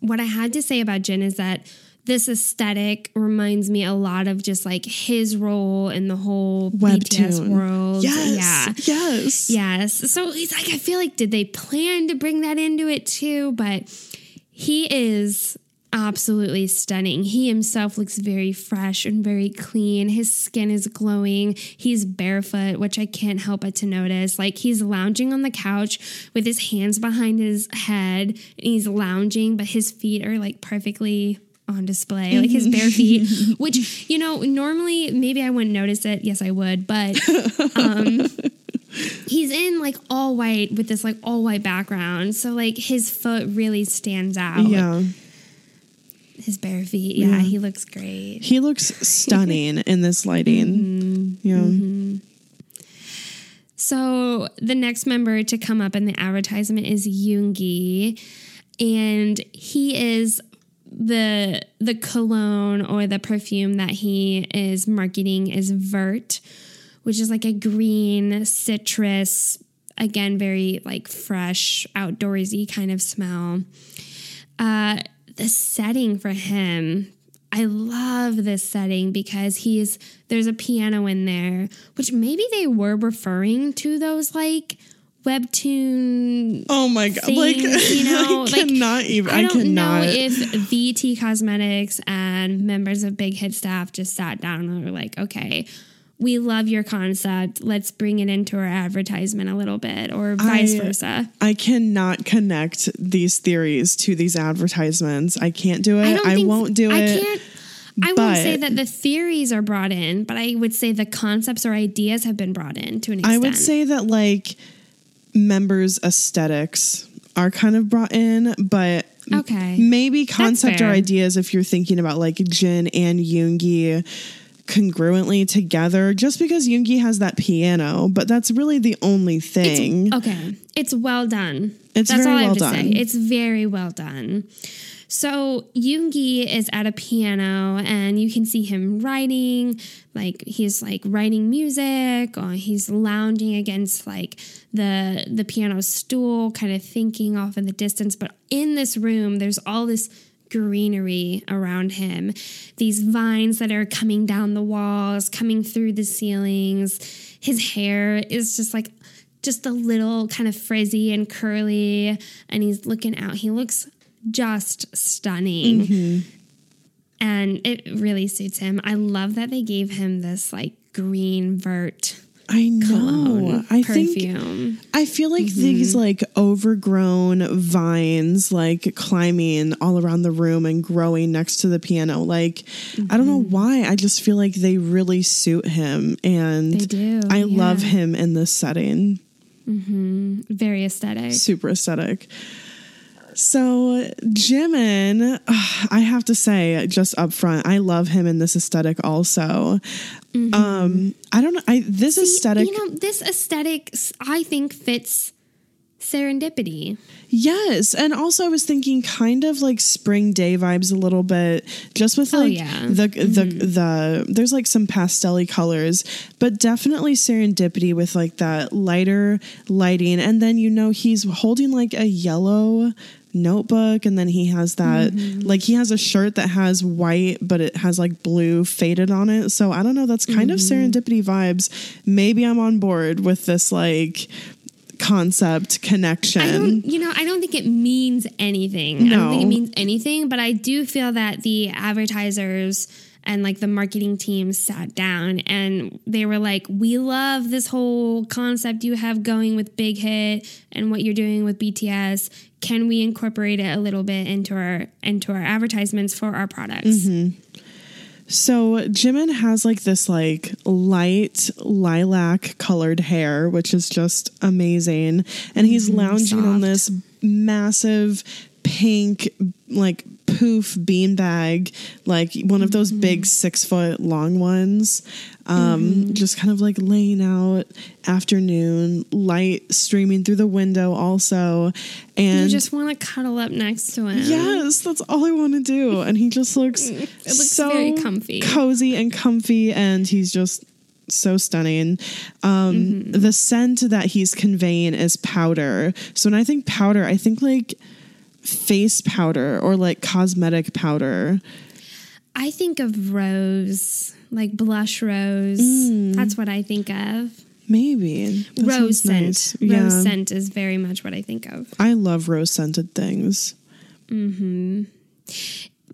what I had to say about Jin is that this aesthetic reminds me a lot of just like his role in the whole BTS Webtoon. world. yes Yeah. yes Yes. So he's like I feel like did they plan to bring that into it too? But he is absolutely stunning. He himself looks very fresh and very clean. His skin is glowing. He's barefoot, which I can't help but to notice. Like he's lounging on the couch with his hands behind his head and he's lounging, but his feet are like perfectly on display, like his bare feet, <laughs> which, you know, normally maybe I wouldn't notice it. Yes, I would, but um, <laughs> he's in like all white with this like all white background. So like his foot really stands out. yeah His bare feet. Yeah, he looks great. he looks stunning <laughs> in this lighting yeah So the next member to come up in the advertisement is Yoongi, and he is the the cologne or the perfume that he is marketing is Vert, which is like a green citrus, again very like fresh, outdoorsy kind of smell. Uh, the setting for him I love this setting because he's there's a piano in there, which maybe they were referring to those like webtoon Oh my god! like you <laughs> know, I like, cannot even. I, I don't cannot. know if VT Cosmetics and members of Big Hit staff just sat down and were like, okay, we love your concept. Let's bring it into our advertisement a little bit, or vice I- versa. I cannot connect these theories to these advertisements. I can't do it. I, think- won't do I it. can't. I won't say that the theories are brought in, but I would say the concepts or ideas have been brought in to an extent. I would say that like members' aesthetics are kind of brought in, but Okay. maybe concept or ideas if you're thinking about like Jin and Yoongi congruently together just because Yoongi has that piano, but that's really the only thing. Okay, it's well done. It's That's very all I have well to say. done. It's very well done. So Yoongi is at a piano, and you can see him writing. Like he's like writing music, or he's lounging against like the the piano stool, kind of thinking off in the distance. But in this room, there's all this greenery around him. These vines that are coming down the walls, coming through the ceilings. His hair is just like just a little kind of frizzy and curly and he's looking out. He looks just stunning. Mm-hmm. And it really suits him. I love that they gave him this like green vert I know. cologne I think. I feel like mm-hmm. these like overgrown vines like climbing all around the room and growing next to the piano. Like I don't know mm-hmm. why. I just feel like they really suit him and They do, I love him in this setting. Mm-hmm. Very aesthetic. Super aesthetic. So Jimin, ugh, I have to say just up front, I love him in this aesthetic also. Um I don't know. I this aesthetic You know, this aesthetic I think fits serendipity. Yes, and also I was thinking kind of like spring day vibes a little bit, just with Oh, like yeah. the the the there's like some pastelly colors, but definitely serendipity with like that lighter lighting, and then you know he's holding like a yellow notebook and then he has that mm-hmm. like he has a shirt that has white but it has like blue faded on it. So i don't know that's kind of mm-hmm. serendipity vibes. Maybe i'm on board with this like concept connection. I don't, you know, I don't think it means anything. I don't think it means anything, but I do feel that the advertisers and like the marketing team sat down and they were like, "We love this whole concept you have going with Big Hit and what you're doing with BTS. Can we incorporate it a little bit into our into our advertisements for our products?" Mm-hmm. So Jimin has like this like light lilac colored hair, which is just amazing. And he's mm-hmm. lounging on this massive pink like poof beanbag, like one of those big six foot long ones. Um, just kind of like laying out afternoon, light streaming through the window also. And You just want to cuddle up next to him. Yes, that's all I want to do. And he just <laughs> looks, it looks so very comfy. cozy and comfy, and he's just so stunning. Um, Mm-hmm. The scent that he's conveying is powder. So when I think powder, I think like face powder or like cosmetic powder. I think of rose, like blush rose. Mm. That's what I think of. Maybe That rose scent. nice. Rose Yeah. scent is very much what I think of. I love rose scented things. Mm-hmm.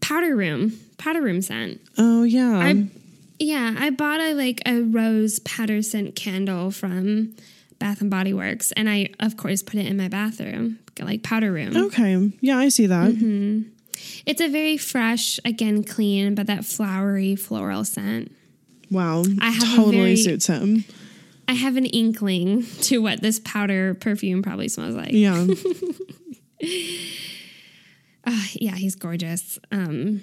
Powder room. Powder room scent. Oh yeah, I yeah, I bought a like a rose powder scent candle from Bath and Body Works and I of course put it in my bathroom. Like powder room. okay. Yeah, I see that. Mm-hmm. It's a very fresh, again clean, but that flowery floral scent. Wow, I have totally very- suits him. I have an inkling <laughs> to what this powder perfume probably smells like. Yeah. <laughs> Ah, yeah, he's gorgeous. Um,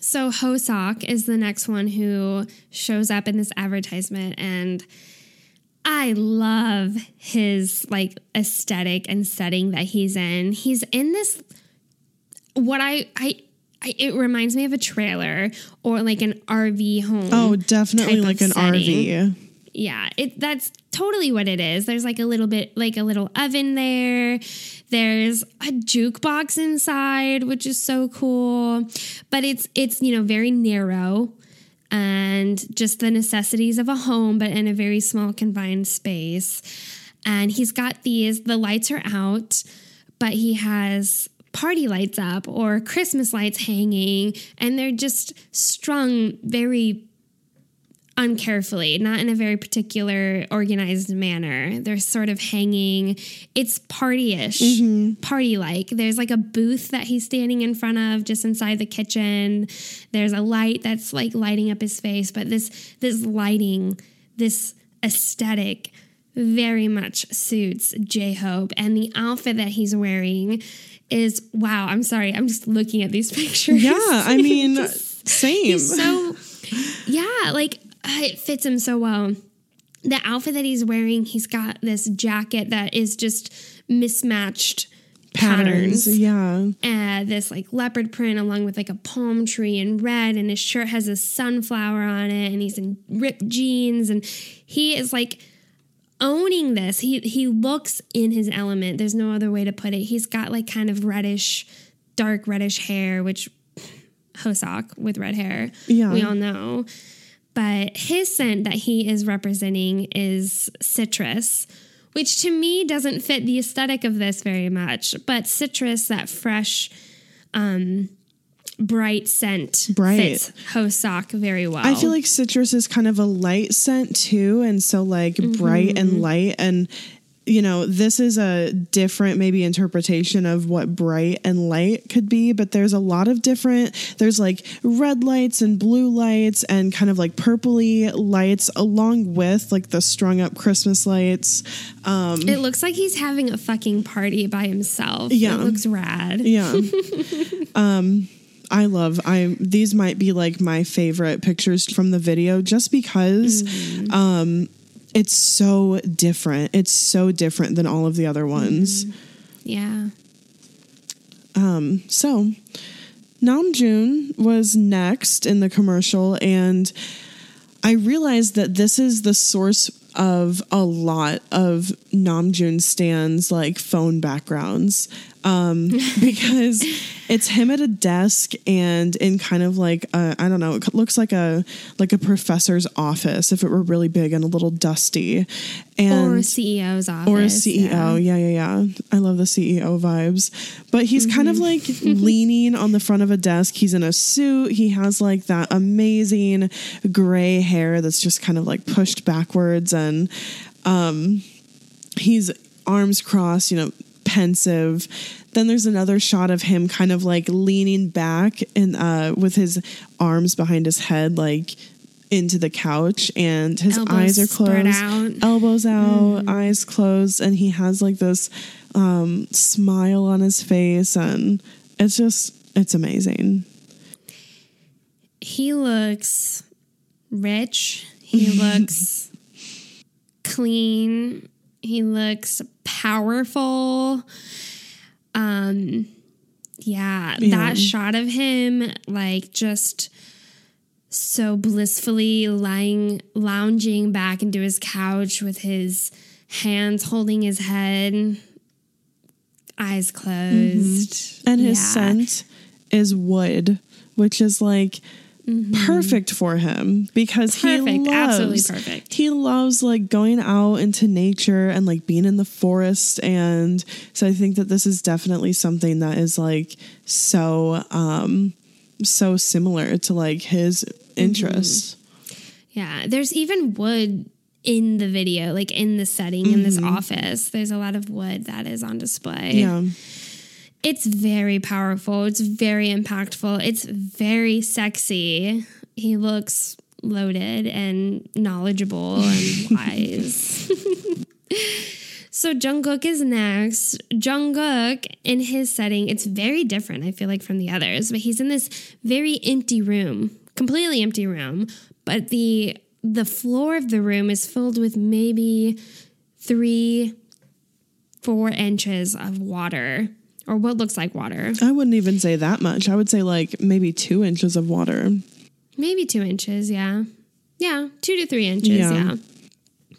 so Hoseok is the next one who shows up in this advertisement, and I love his like aesthetic and setting that he's in. He's in this what I I. I, it reminds me of a trailer or like an RV home. Oh, definitely like an setting. RV. Yeah, it that's totally what it is. There's like a little bit like a little oven there. There's a jukebox inside, which is so cool. But it's it's, you know, very narrow and just the necessities of a home but in a very small confined space. And he's got these the lights are out, but he has party lights up or Christmas lights hanging and they're just strung very uncarefully, not in a very particular organized manner. They're sort of hanging. It's partyish, mm-hmm. party like. There's like a booth that he's standing in front of just inside the kitchen. There's a light that's like lighting up his face, but this this lighting, this aesthetic very much suits J Hope and the outfit that he's wearing is wow, I'm sorry. I'm just looking at these <laughs> pictures. Yeah, I mean, <laughs> Just- same. So yeah, like it fits him so well. The outfit that he's wearing, he's got this jacket that is just mismatched patterns. Yeah. Uh, this like leopard print along with like a palm tree in red, and his shirt has a sunflower on it, and he's in ripped jeans, and he is like owning this. He he looks in his element. There's no other way to put it. He's got like kind of reddish, dark reddish hair, which <sighs> Hoseok with red hair. Yeah. We all know. But his scent that he is representing is citrus, which to me doesn't fit the aesthetic of this very much. But citrus, that fresh, um, bright scent, Bright. fits Hoseok very well. I feel like citrus is kind of a light scent too, and so like bright Mm-hmm. and light, and you know this is a different maybe interpretation of what bright and light could be. But there's a lot of different. There's like red lights and blue lights and kind of like purpley lights, along with like the strung up Christmas lights. Um, It looks like he's having a fucking party by himself. Yeah. It looks rad. Yeah. <laughs> um I love I these might be like my favorite pictures from the video just because um it's so different. It's so different than all of the other ones. Yeah. Um, so Namjoon was next in the commercial, and I realized that this is the source of a lot of Namjoon stands like phone backgrounds. Um, <laughs> because it's him at a desk and in kind of like I I don't know, it looks like a like a professor's office if it were really big and a little dusty. And or a CEO's office. or a CEO. Yeah. yeah, yeah, I love the CEO vibes. But he's kind of like <laughs> leaning on the front of a desk. He's in a suit. He has like that amazing gray hair that's just kind of like pushed backwards and um he's arms crossed, you know, pensive. Then there's another shot of him kind of like leaning back and uh with his arms behind his head like into the couch and his Elbows eyes are closed out. elbows out, eyes closed, and he has like this um, smile on his face, and it's just it's amazing. He looks rich. He <laughs> looks clean. He looks powerful. Um yeah, Yeah. that shot of him like just so blissfully lying lounging back into his couch with his hands holding his head eyes closed And his Yeah. scent is wood, which is like Mm-hmm. perfect for him because he Perfect, absolutely loves perfect. he loves like going out into nature and like being in the forest and so I think that this is definitely something that is like so um so similar to like his mm-hmm. interests. Yeah, there's even wood in the video, like in the setting in this mm-hmm. office. There's a lot of wood that is on display. Yeah. It's very powerful. It's very impactful. It's very sexy. He looks loaded and knowledgeable and <laughs> wise. <laughs> so Jungkook is next. Jungkook in his setting, it's very different, I feel like, from the others, but he's in this very empty room, completely empty room, but the the floor of the room is filled with maybe three, four inches of water, or what looks like water. I wouldn't even say that much. I would say like maybe two inches of water. Maybe two inches, yeah. Yeah, two to three inches, Yeah. yeah.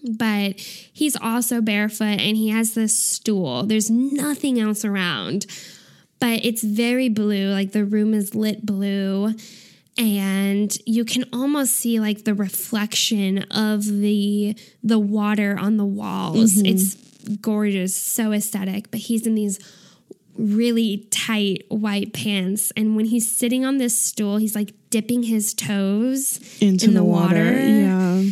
But he's also barefoot and he has this stool. There's nothing else around, but it's very blue. Like the room is lit blue. And you can almost see like the reflection of the the water on the walls. Mm-hmm. It's gorgeous, so aesthetic. But he's in these really tight white pants. And when he's sitting on this stool, he's like dipping his toes Into in the, water. Yeah.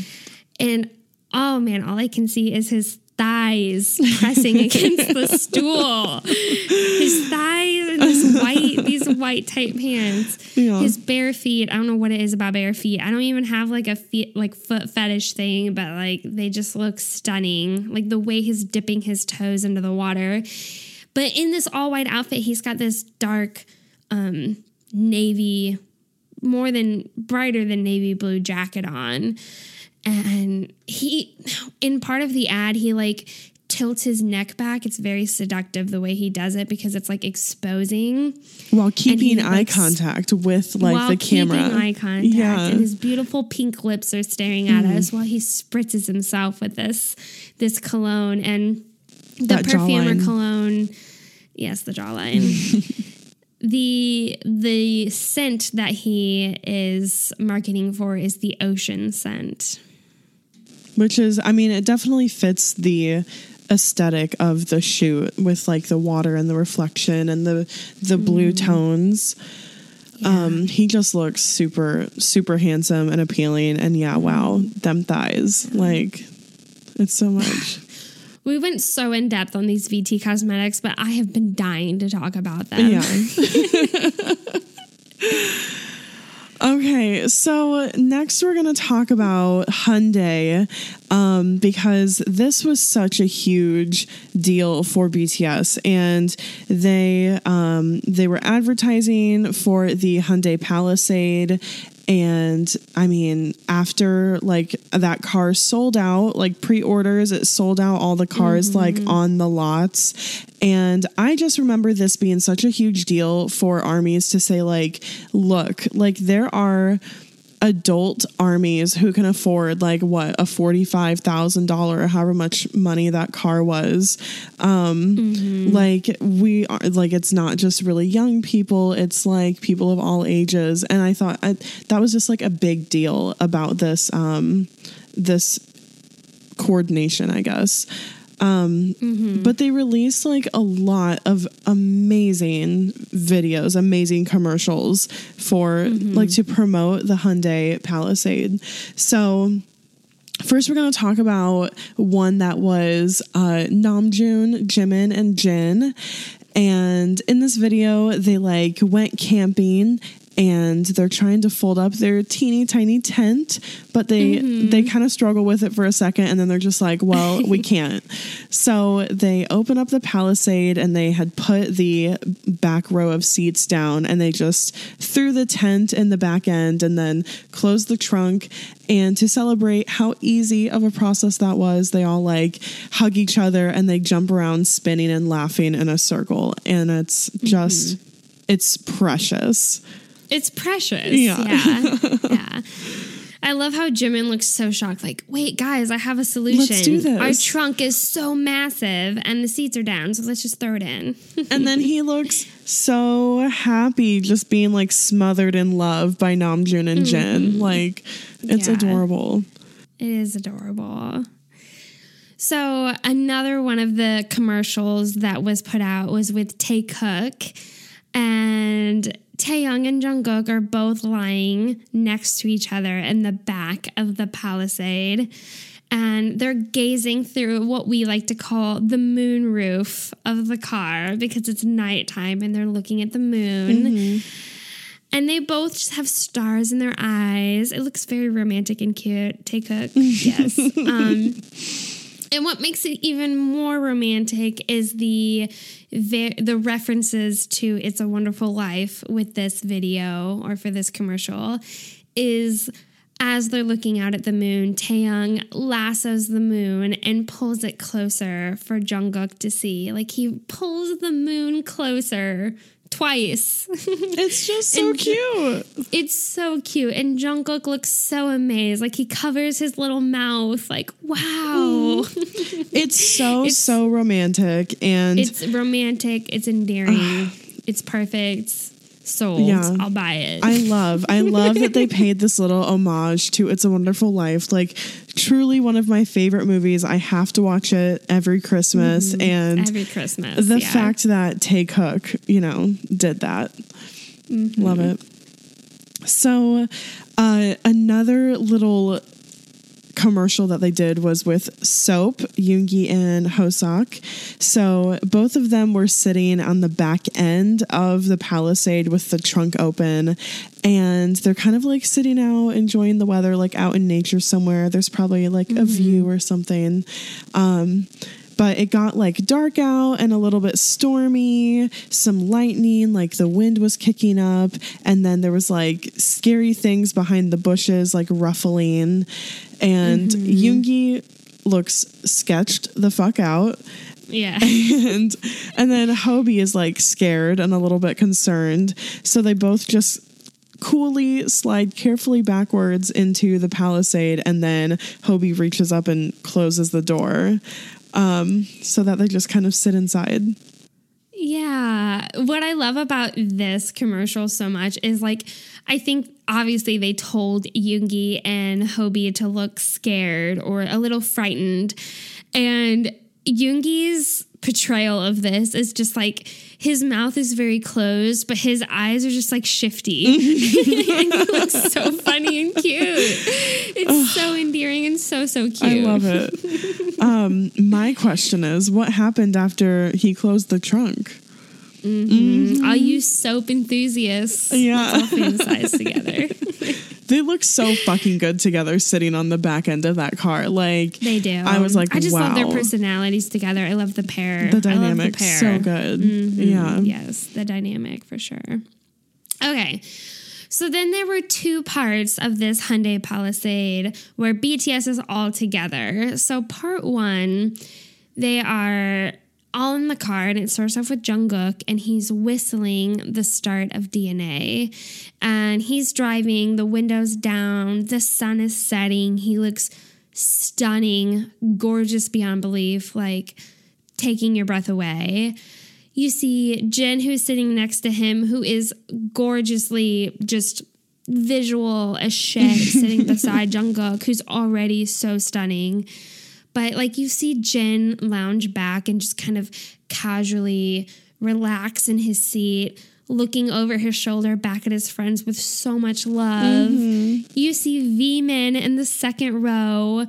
And oh man, all I can see is his thighs pressing against the <laughs> stool. His thighs and this white, these white tight pants. Yeah. His bare feet. I don't know what it is about bare feet. I don't even have like a feet like foot fetish thing, but like they just look stunning. Like the way he's dipping his toes into the water. But in this all white outfit, he's got this dark um navy more than brighter than navy blue jacket on. And he in part of the ad he like tilts his neck back. It's very seductive the way he does it because it's like exposing. While keeping eye like, s- contact with like the camera. keeping eye contact. Yeah. And his beautiful pink lips are staring at us while he spritzes himself with this this cologne. And the perfume or cologne. Yes the jawline. <laughs> The the scent that he is marketing for is the ocean scent. Which is i mean it definitely fits the aesthetic of the shoot with like the water and the reflection and the the blue Mm-hmm. tones. Um he just looks super super handsome and appealing. And yeah wow them thighs. Like it's so much We went so in depth on these VT cosmetics, but I have been dying to talk about them. yeah <laughs> Okay, so next we're going to talk about Hyundai um, because this was such a huge deal for BTS, and they um, they were advertising for the Hyundai Palisade, and I mean, after like that car sold out, like pre orders, it sold out all the cars mm-hmm. like on the lots. And I just remember this being such a huge deal for armies to say, like, look, like there are adult armies who can afford like what a $45,000 or however much money that car was. Um like we are like it's not just really young people. It's like people of all ages. And I thought I, that was just like a big deal about this um this coordination I guess um but they released like a lot of amazing videos amazing commercials for like to promote the Hyundai Palisade. So First, we're going to talk about one that was uh, Namjoon, Jimin, and Jin. And in this video, they like went camping and they're trying to fold up their teeny tiny tent, but they mm-hmm. they kind of struggle with it for a second, and then they're just like, "Well, <laughs> we can't." So they open up the palisade and they had put the back row of seats down, and they just threw the tent in the back end, and then closed the trunk. And to celebrate how easy of a process that was, they all like hug each other and they jump around, spinning and laughing in a circle, and it's mm-hmm. just it's precious. It's precious. Yeah. Yeah. <laughs> yeah. I love how Jimin looks so shocked. Like, wait, guys, I have a solution. do this." Our trunk is so massive and the seats are down, so let's just throw it in. <laughs> and then he looks so happy just being like smothered in love by Namjoon and mm-hmm. Jin. Like it's Yeah. adorable. It is adorable. So another one of the commercials that was put out was with Taekook, and Taehyung and Jungkook are both lying next to each other in the back of the palisade. And they're gazing through what we like to call the moon roof of the car because it's nighttime and they're looking at the moon. And they both just have stars in their eyes. It looks very romantic and cute. A <laughs> yes. <laughs> um, and what makes it even more romantic is the the references to "It's a Wonderful Life" with this video or for this commercial is as they're looking out at the moon, Taehyung lassos the moon and pulls it closer for Jungkook to see. Like he pulls the moon closer twice. <laughs> It's just so And- cute. It's so cute. And Jungkook looks so amazed. Like he covers his little mouth. Like, wow. Mm. It's <laughs> so It's- so romantic and it's romantic. It's endearing. it's perfect. Sold. Yeah. I'll buy it. I love I love that they <laughs> paid this little homage to It's a Wonderful Life. Like truly one of my favorite movies. I have to watch it every Christmas and Every Christmas. the yeah. fact that Taekook, you know, did that. Love it. So, uh, another little commercial that they did was with Sope, Yoongi and Hoseok. So both of them were sitting on the back end of the palisade with the trunk open and they're kind of like sitting out enjoying the weather like out in nature somewhere. There's probably like a view or something. Um but it got like dark out and a little bit stormy, some lightning, like the wind was kicking up, and then there was like scary things behind the bushes, like ruffling. And mm-hmm. Yoongi looks sketched the fuck out. Yeah. <laughs> And and then Hobie is like scared and a little bit concerned. So they both just coolly slide carefully backwards into the palisade and then Hobie reaches up and closes the door. Um, so that they just kind of sit inside. Yeah. What I love about this commercial so much is like, I think obviously they told Yoongi and Hobie to look scared or a little frightened. And Yoongi's portrayal of this is just like his mouth is very closed, but his eyes are just like shifty. <laughs> and he looks so funny and cute. It's so endearing and so, so cute. I love it. um, my question is what happened after he closed the trunk? All you Sope enthusiasts. Yeah. Let's all fantasize <laughs> together. They look so fucking good together sitting on the back end of that car. Like They do. I was like, I just wow. love their personalities together. I love the pair. The dynamic love dynamic so good. Mhm. Yeah. Yes, the dynamic for sure. Okay. So then there were two parts of this Hyundai Palisade where BTS is all together. So part one, they are all in the car and it starts off with Jungkook and he's whistling the start of DNA. And he's driving, the windows down, the sun is setting. He looks stunning, gorgeous beyond belief, like taking your breath away. You see Jin, who's sitting next to him, who is gorgeously just visual as shit, <laughs> sitting beside Jungkook, who's already so stunning. But like you see Jin lounge back and just kind of casually relax in his seat, looking over his shoulder back at his friends with so much love. You see Vmin in the second row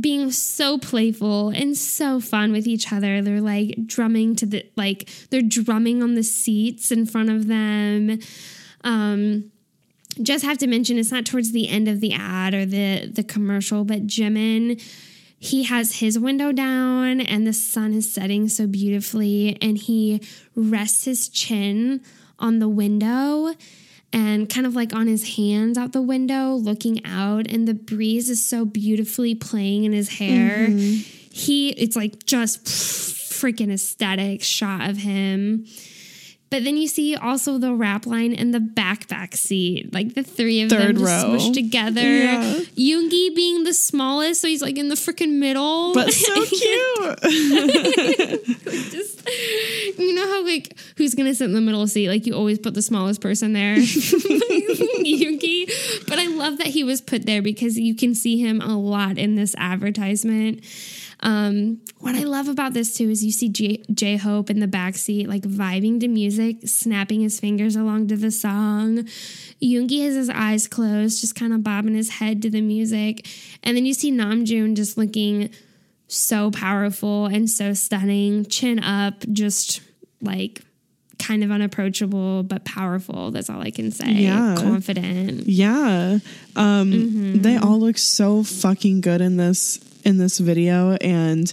being so playful and so fun with each other. They're like drumming to the like they're drumming on the seats in front of them. Um just have to mention it's not towards the end of the ad or the the commercial, but Jimin he has his window down and the sun is setting so beautifully and he rests his chin on the window and kind of like on his hands out the window looking out and the breeze is so beautifully playing in his hair. Mm-hmm. He it's like just freaking aesthetic shot of him. But then you see also the rap line in the back back seat, like the three of Third them row. smushed together. Yeah. Yoongi being the smallest, so he's like in the freaking middle. But so <laughs> cute. just you know how like who's gonna sit in the middle seat? Like you always put the smallest person there, <laughs> <laughs> Yoongi. But I love that he was put there because you can see him a lot in this advertisement. Um, what I love about this too is you see J Hope in the backseat, like vibing to music, snapping his fingers along to the song. Yoongi has his eyes closed, just kind of bobbing his head to the music. And then you see Namjoon just looking so powerful and so stunning, chin up, just like kind of unapproachable but powerful. That's all I can say. Yeah. Confident. Yeah. Um Mm-hmm. they all look so fucking good in this in this video and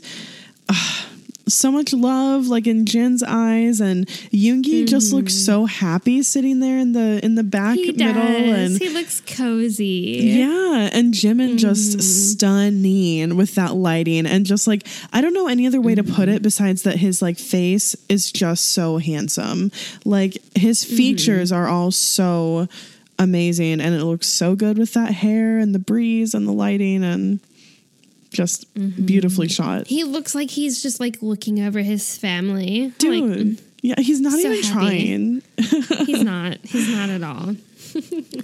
uh, so much love like in Jin's eyes and Yoongi just looks so happy sitting there in the in the back Mm-hmm. He middle does. and he looks cozy. yeah, and Jimin just Mm-hmm. stunning with that lighting, and just like I don't know any other way to put Mm-hmm. it besides that his like face is just so handsome. Like his Mm-hmm. features are all so amazing, and it looks so good with that hair and the breeze and the lighting, and just Mm-hmm. beautifully shot. He looks like he's just like looking over his family. Dude, Like, yeah, he's not so even happy. trying. he's <laughs> not. He's not at all. <laughs>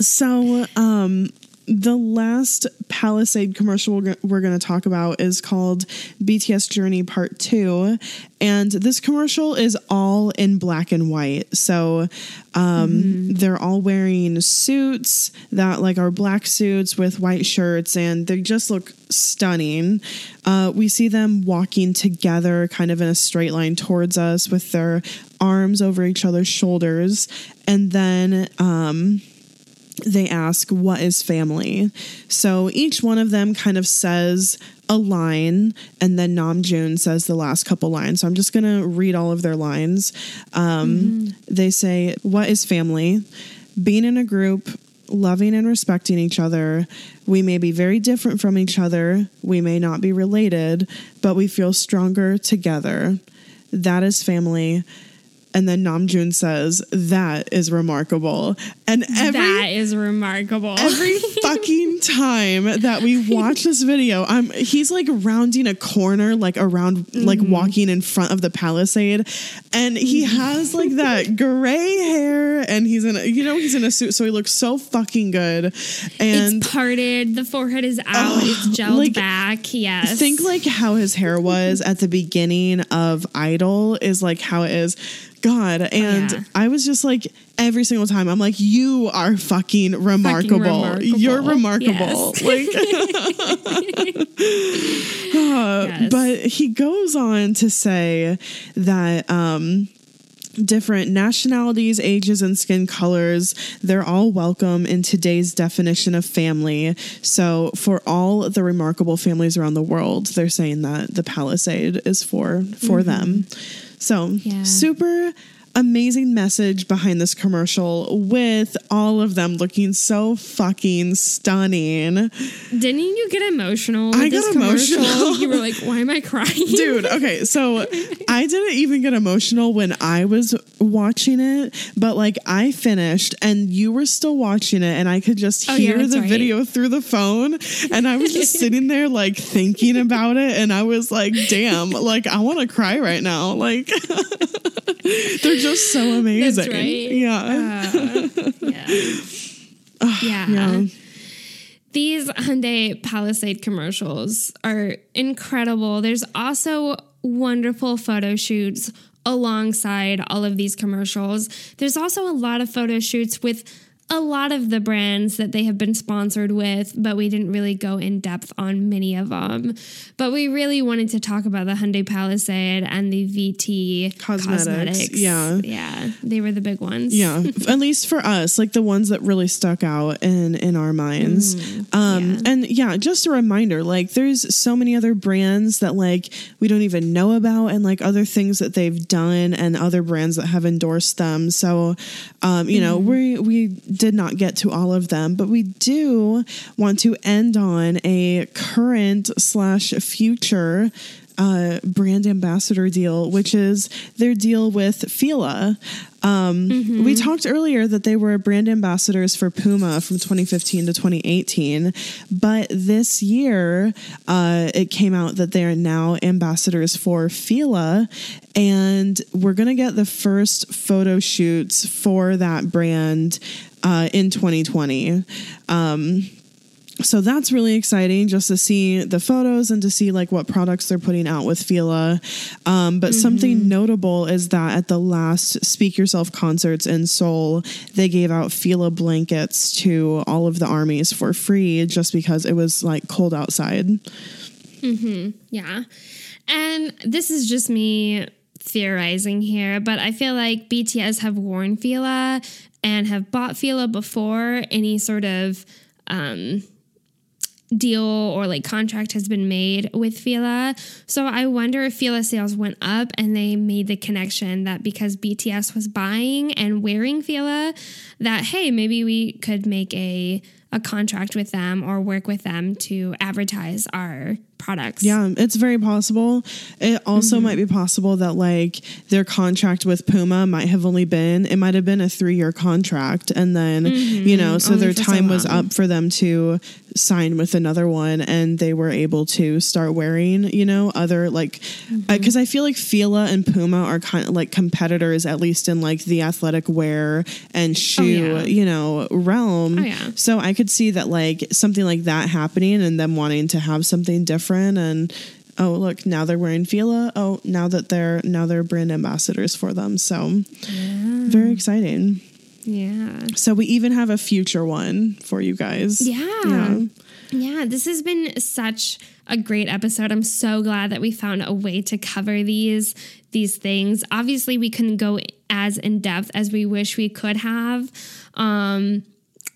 So, um, the last Palisade commercial we're, going to talk about is called BTS Journey Part 2. And this commercial is all in black and white. So, um, they're all wearing suits that like are black suits with white shirts and they just look stunning. Uh, we see them walking together kind of in a straight line towards us with their arms over each other's shoulders. And then, um, they ask, What is family? So each one of them kind of says a line, and then Namjoon says the last couple lines. So I'm just going to read all of their lines. Um, They say, What is family? Being in a group, loving and respecting each other. We may be very different from each other, we may not be related, but we feel stronger together. That is family. And then Namjoon says, That is remarkable. And every that is remarkable. every <laughs> fucking time that we watch this video, I'm he's like rounding a corner, like around like Mm-hmm. walking in front of the palisade. And he has like that <laughs> gray hair and he's in a you know, he's in a suit, so he looks so fucking good. And it's parted. The forehead is out. it's gelled like, back. Yes. think like how his hair was at the beginning of Idol is like how it is. God, and yeah. I was just like every single time I'm like, you are fucking remarkable. remarkable. You're remarkable. Yes. Like <laughs> <laughs> Uh, but he goes on to say that um different nationalities, ages, and skin colors. They're all welcome in today's definition of family. So, for all the remarkable families around the world, they're saying that the Palisade is for for them. So, Yeah. super amazing message behind this commercial with all of them looking so fucking stunning. Didn't you get emotional? I got commercial? emotional. You were like, "Why am I crying, Dude, okay, so I didn't even get emotional when I was watching it, but like I finished and you were still watching it, and I could just Oh, hear the right. video through the phone. And I was just <laughs> sitting there like thinking about it, and I was like, damn, like I want to cry right now. Like <laughs> they're just so <laughs> amazing. right. Yeah. Uh, <laughs> yeah. yeah. These Hyundai Palisade commercials are incredible. There's also wonderful photo shoots alongside all of these commercials. There's also a lot of photo shoots with a lot of the brands that they have been sponsored with, but we didn't really go in depth on many of them. But we really wanted to talk about the Hyundai Palisade and the VT Cosmetics, cosmetics. yeah. Yeah, they were the big ones. Yeah, <laughs> at least for us, like the ones that really stuck out in in our minds. um, yeah. and yeah, just a reminder, like there's so many other brands that like we don't even know about, and like other things that they've done, and other brands that have endorsed them. So, um, you know, we we did not get to all of them, but we do want to end on a current slash future uh, brand ambassador deal, which is their deal with Fila. Um, We talked earlier that they were brand ambassadors for Puma from 2015 to 2018, but this year uh, it came out that they are now ambassadors for Fila, and we're gonna get the first photo shoots for that brand uh, in 2020 so that's really exciting just to see the photos and to see like what products they're putting out with Fila. Um, but something notable is that at the last Speak Yourself concerts in Seoul, they gave out Fila blankets to all of the armies for free just because it was like cold outside. Mm-hmm. Yeah. And this is just me theorizing here, but I feel like BTS have worn Fila and have bought Fila before any sort of um, deal or like contract has been made with Fila. So I wonder if Fila sales went up and they made the connection that because BTS was buying and wearing Fila, that hey, maybe we could make a a contract with them or work with them to advertise our products. Yeah, it's very possible. It also Mm-hmm. might be possible that like their contract with Puma might have only been it might have been a 3-year contract and then, you know, so Mm-hmm. Only their for so time was up for them to sign with another one and they were able to start wearing, you know, other like Mm-hmm. cuz I feel like Fila and Puma are kind of like competitors at least in like the athletic wear and shoe, yeah. you know, realm. Oh, yeah. So I could see that like something like that happening and them wanting to have something different and oh look now they're wearing Fila. Oh now that they're now they're brand ambassadors for them. So very exciting. Yeah. So we even have a future one for you guys. Yeah. Yeah, this has been such a great episode. I'm so glad that we found a way to cover these these things. Obviously, we couldn't go as in depth as we wish we could have. Um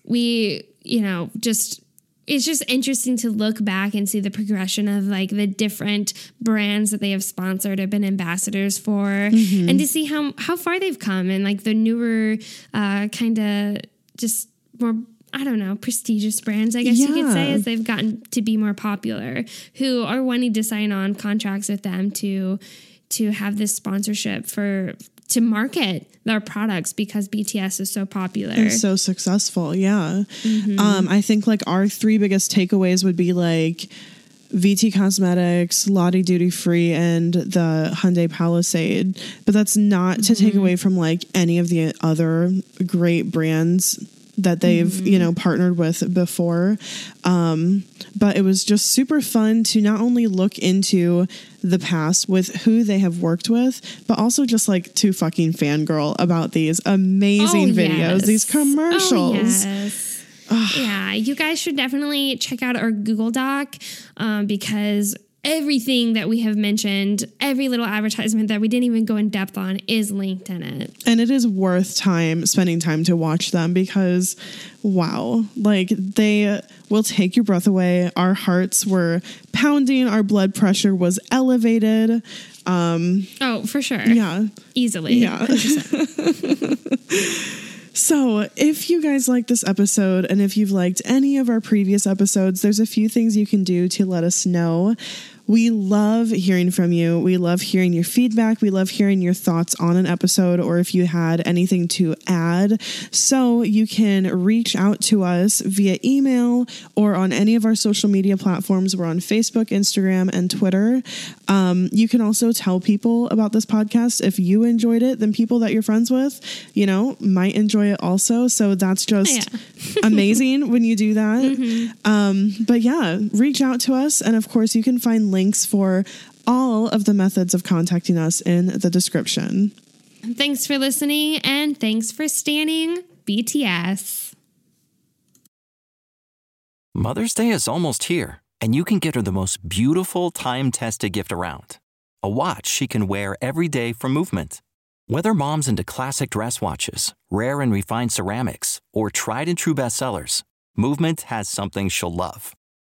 we, you know, just it's just interesting to look back and see the progression of like the different brands that they have sponsored or been ambassadors for and to see how how far they've come and like the newer uh kind of just more I don't know, prestigious brands, I guess you could say, as they've gotten to be more popular, who are wanting to sign on contracts with them to to have this sponsorship for to market their products because BTS is so popular. And so successful. Yeah. Mm-hmm. Um, I think like our three biggest takeaways would be like VT Cosmetics, Lotte Duty Free, and the Hyundai Palisade. But that's not to Mm-hmm. take away from like any of the other great brands that they've Mm-hmm. you know partnered with before um but it was just super fun to not only look into the past with who they have worked with but also just like to fucking fangirl about these amazing Oh, videos yes. these commercials Oh, yes. yeah, you guys should definitely check out our Google Doc um, because everything that we have mentioned, every little advertisement that we didn't even go in depth on is linked in it. And it is worth time spending time to watch them because wow, like they will take your breath away. Our hearts were pounding, our blood pressure was elevated. Um Oh, for sure. yeah. Easily. Yeah. <laughs> So, if you guys like this episode and if you've liked any of our previous episodes, there's a few things you can do to let us know. We love hearing from you. We love hearing your feedback. We love hearing your thoughts on an episode or if you had anything to add. So you can reach out to us via email or on any of our social media platforms. We're on Facebook, Instagram, and Twitter. Um, you can also tell people about this podcast. If you enjoyed it, then people that you're friends with, you know, might enjoy it also. So that's just <laughs> amazing when you do that. Um, but yeah, reach out to us. And of course, you can find links for all of the methods of contacting us in the description. Thanks for listening and thanks for standing BTS. Mother's Day is almost here, and you can get her the most beautiful time tested gift around a watch she can wear every day from Movement. Whether mom's into classic dress watches, rare and refined ceramics, or tried and true bestsellers, Movement has something she'll love.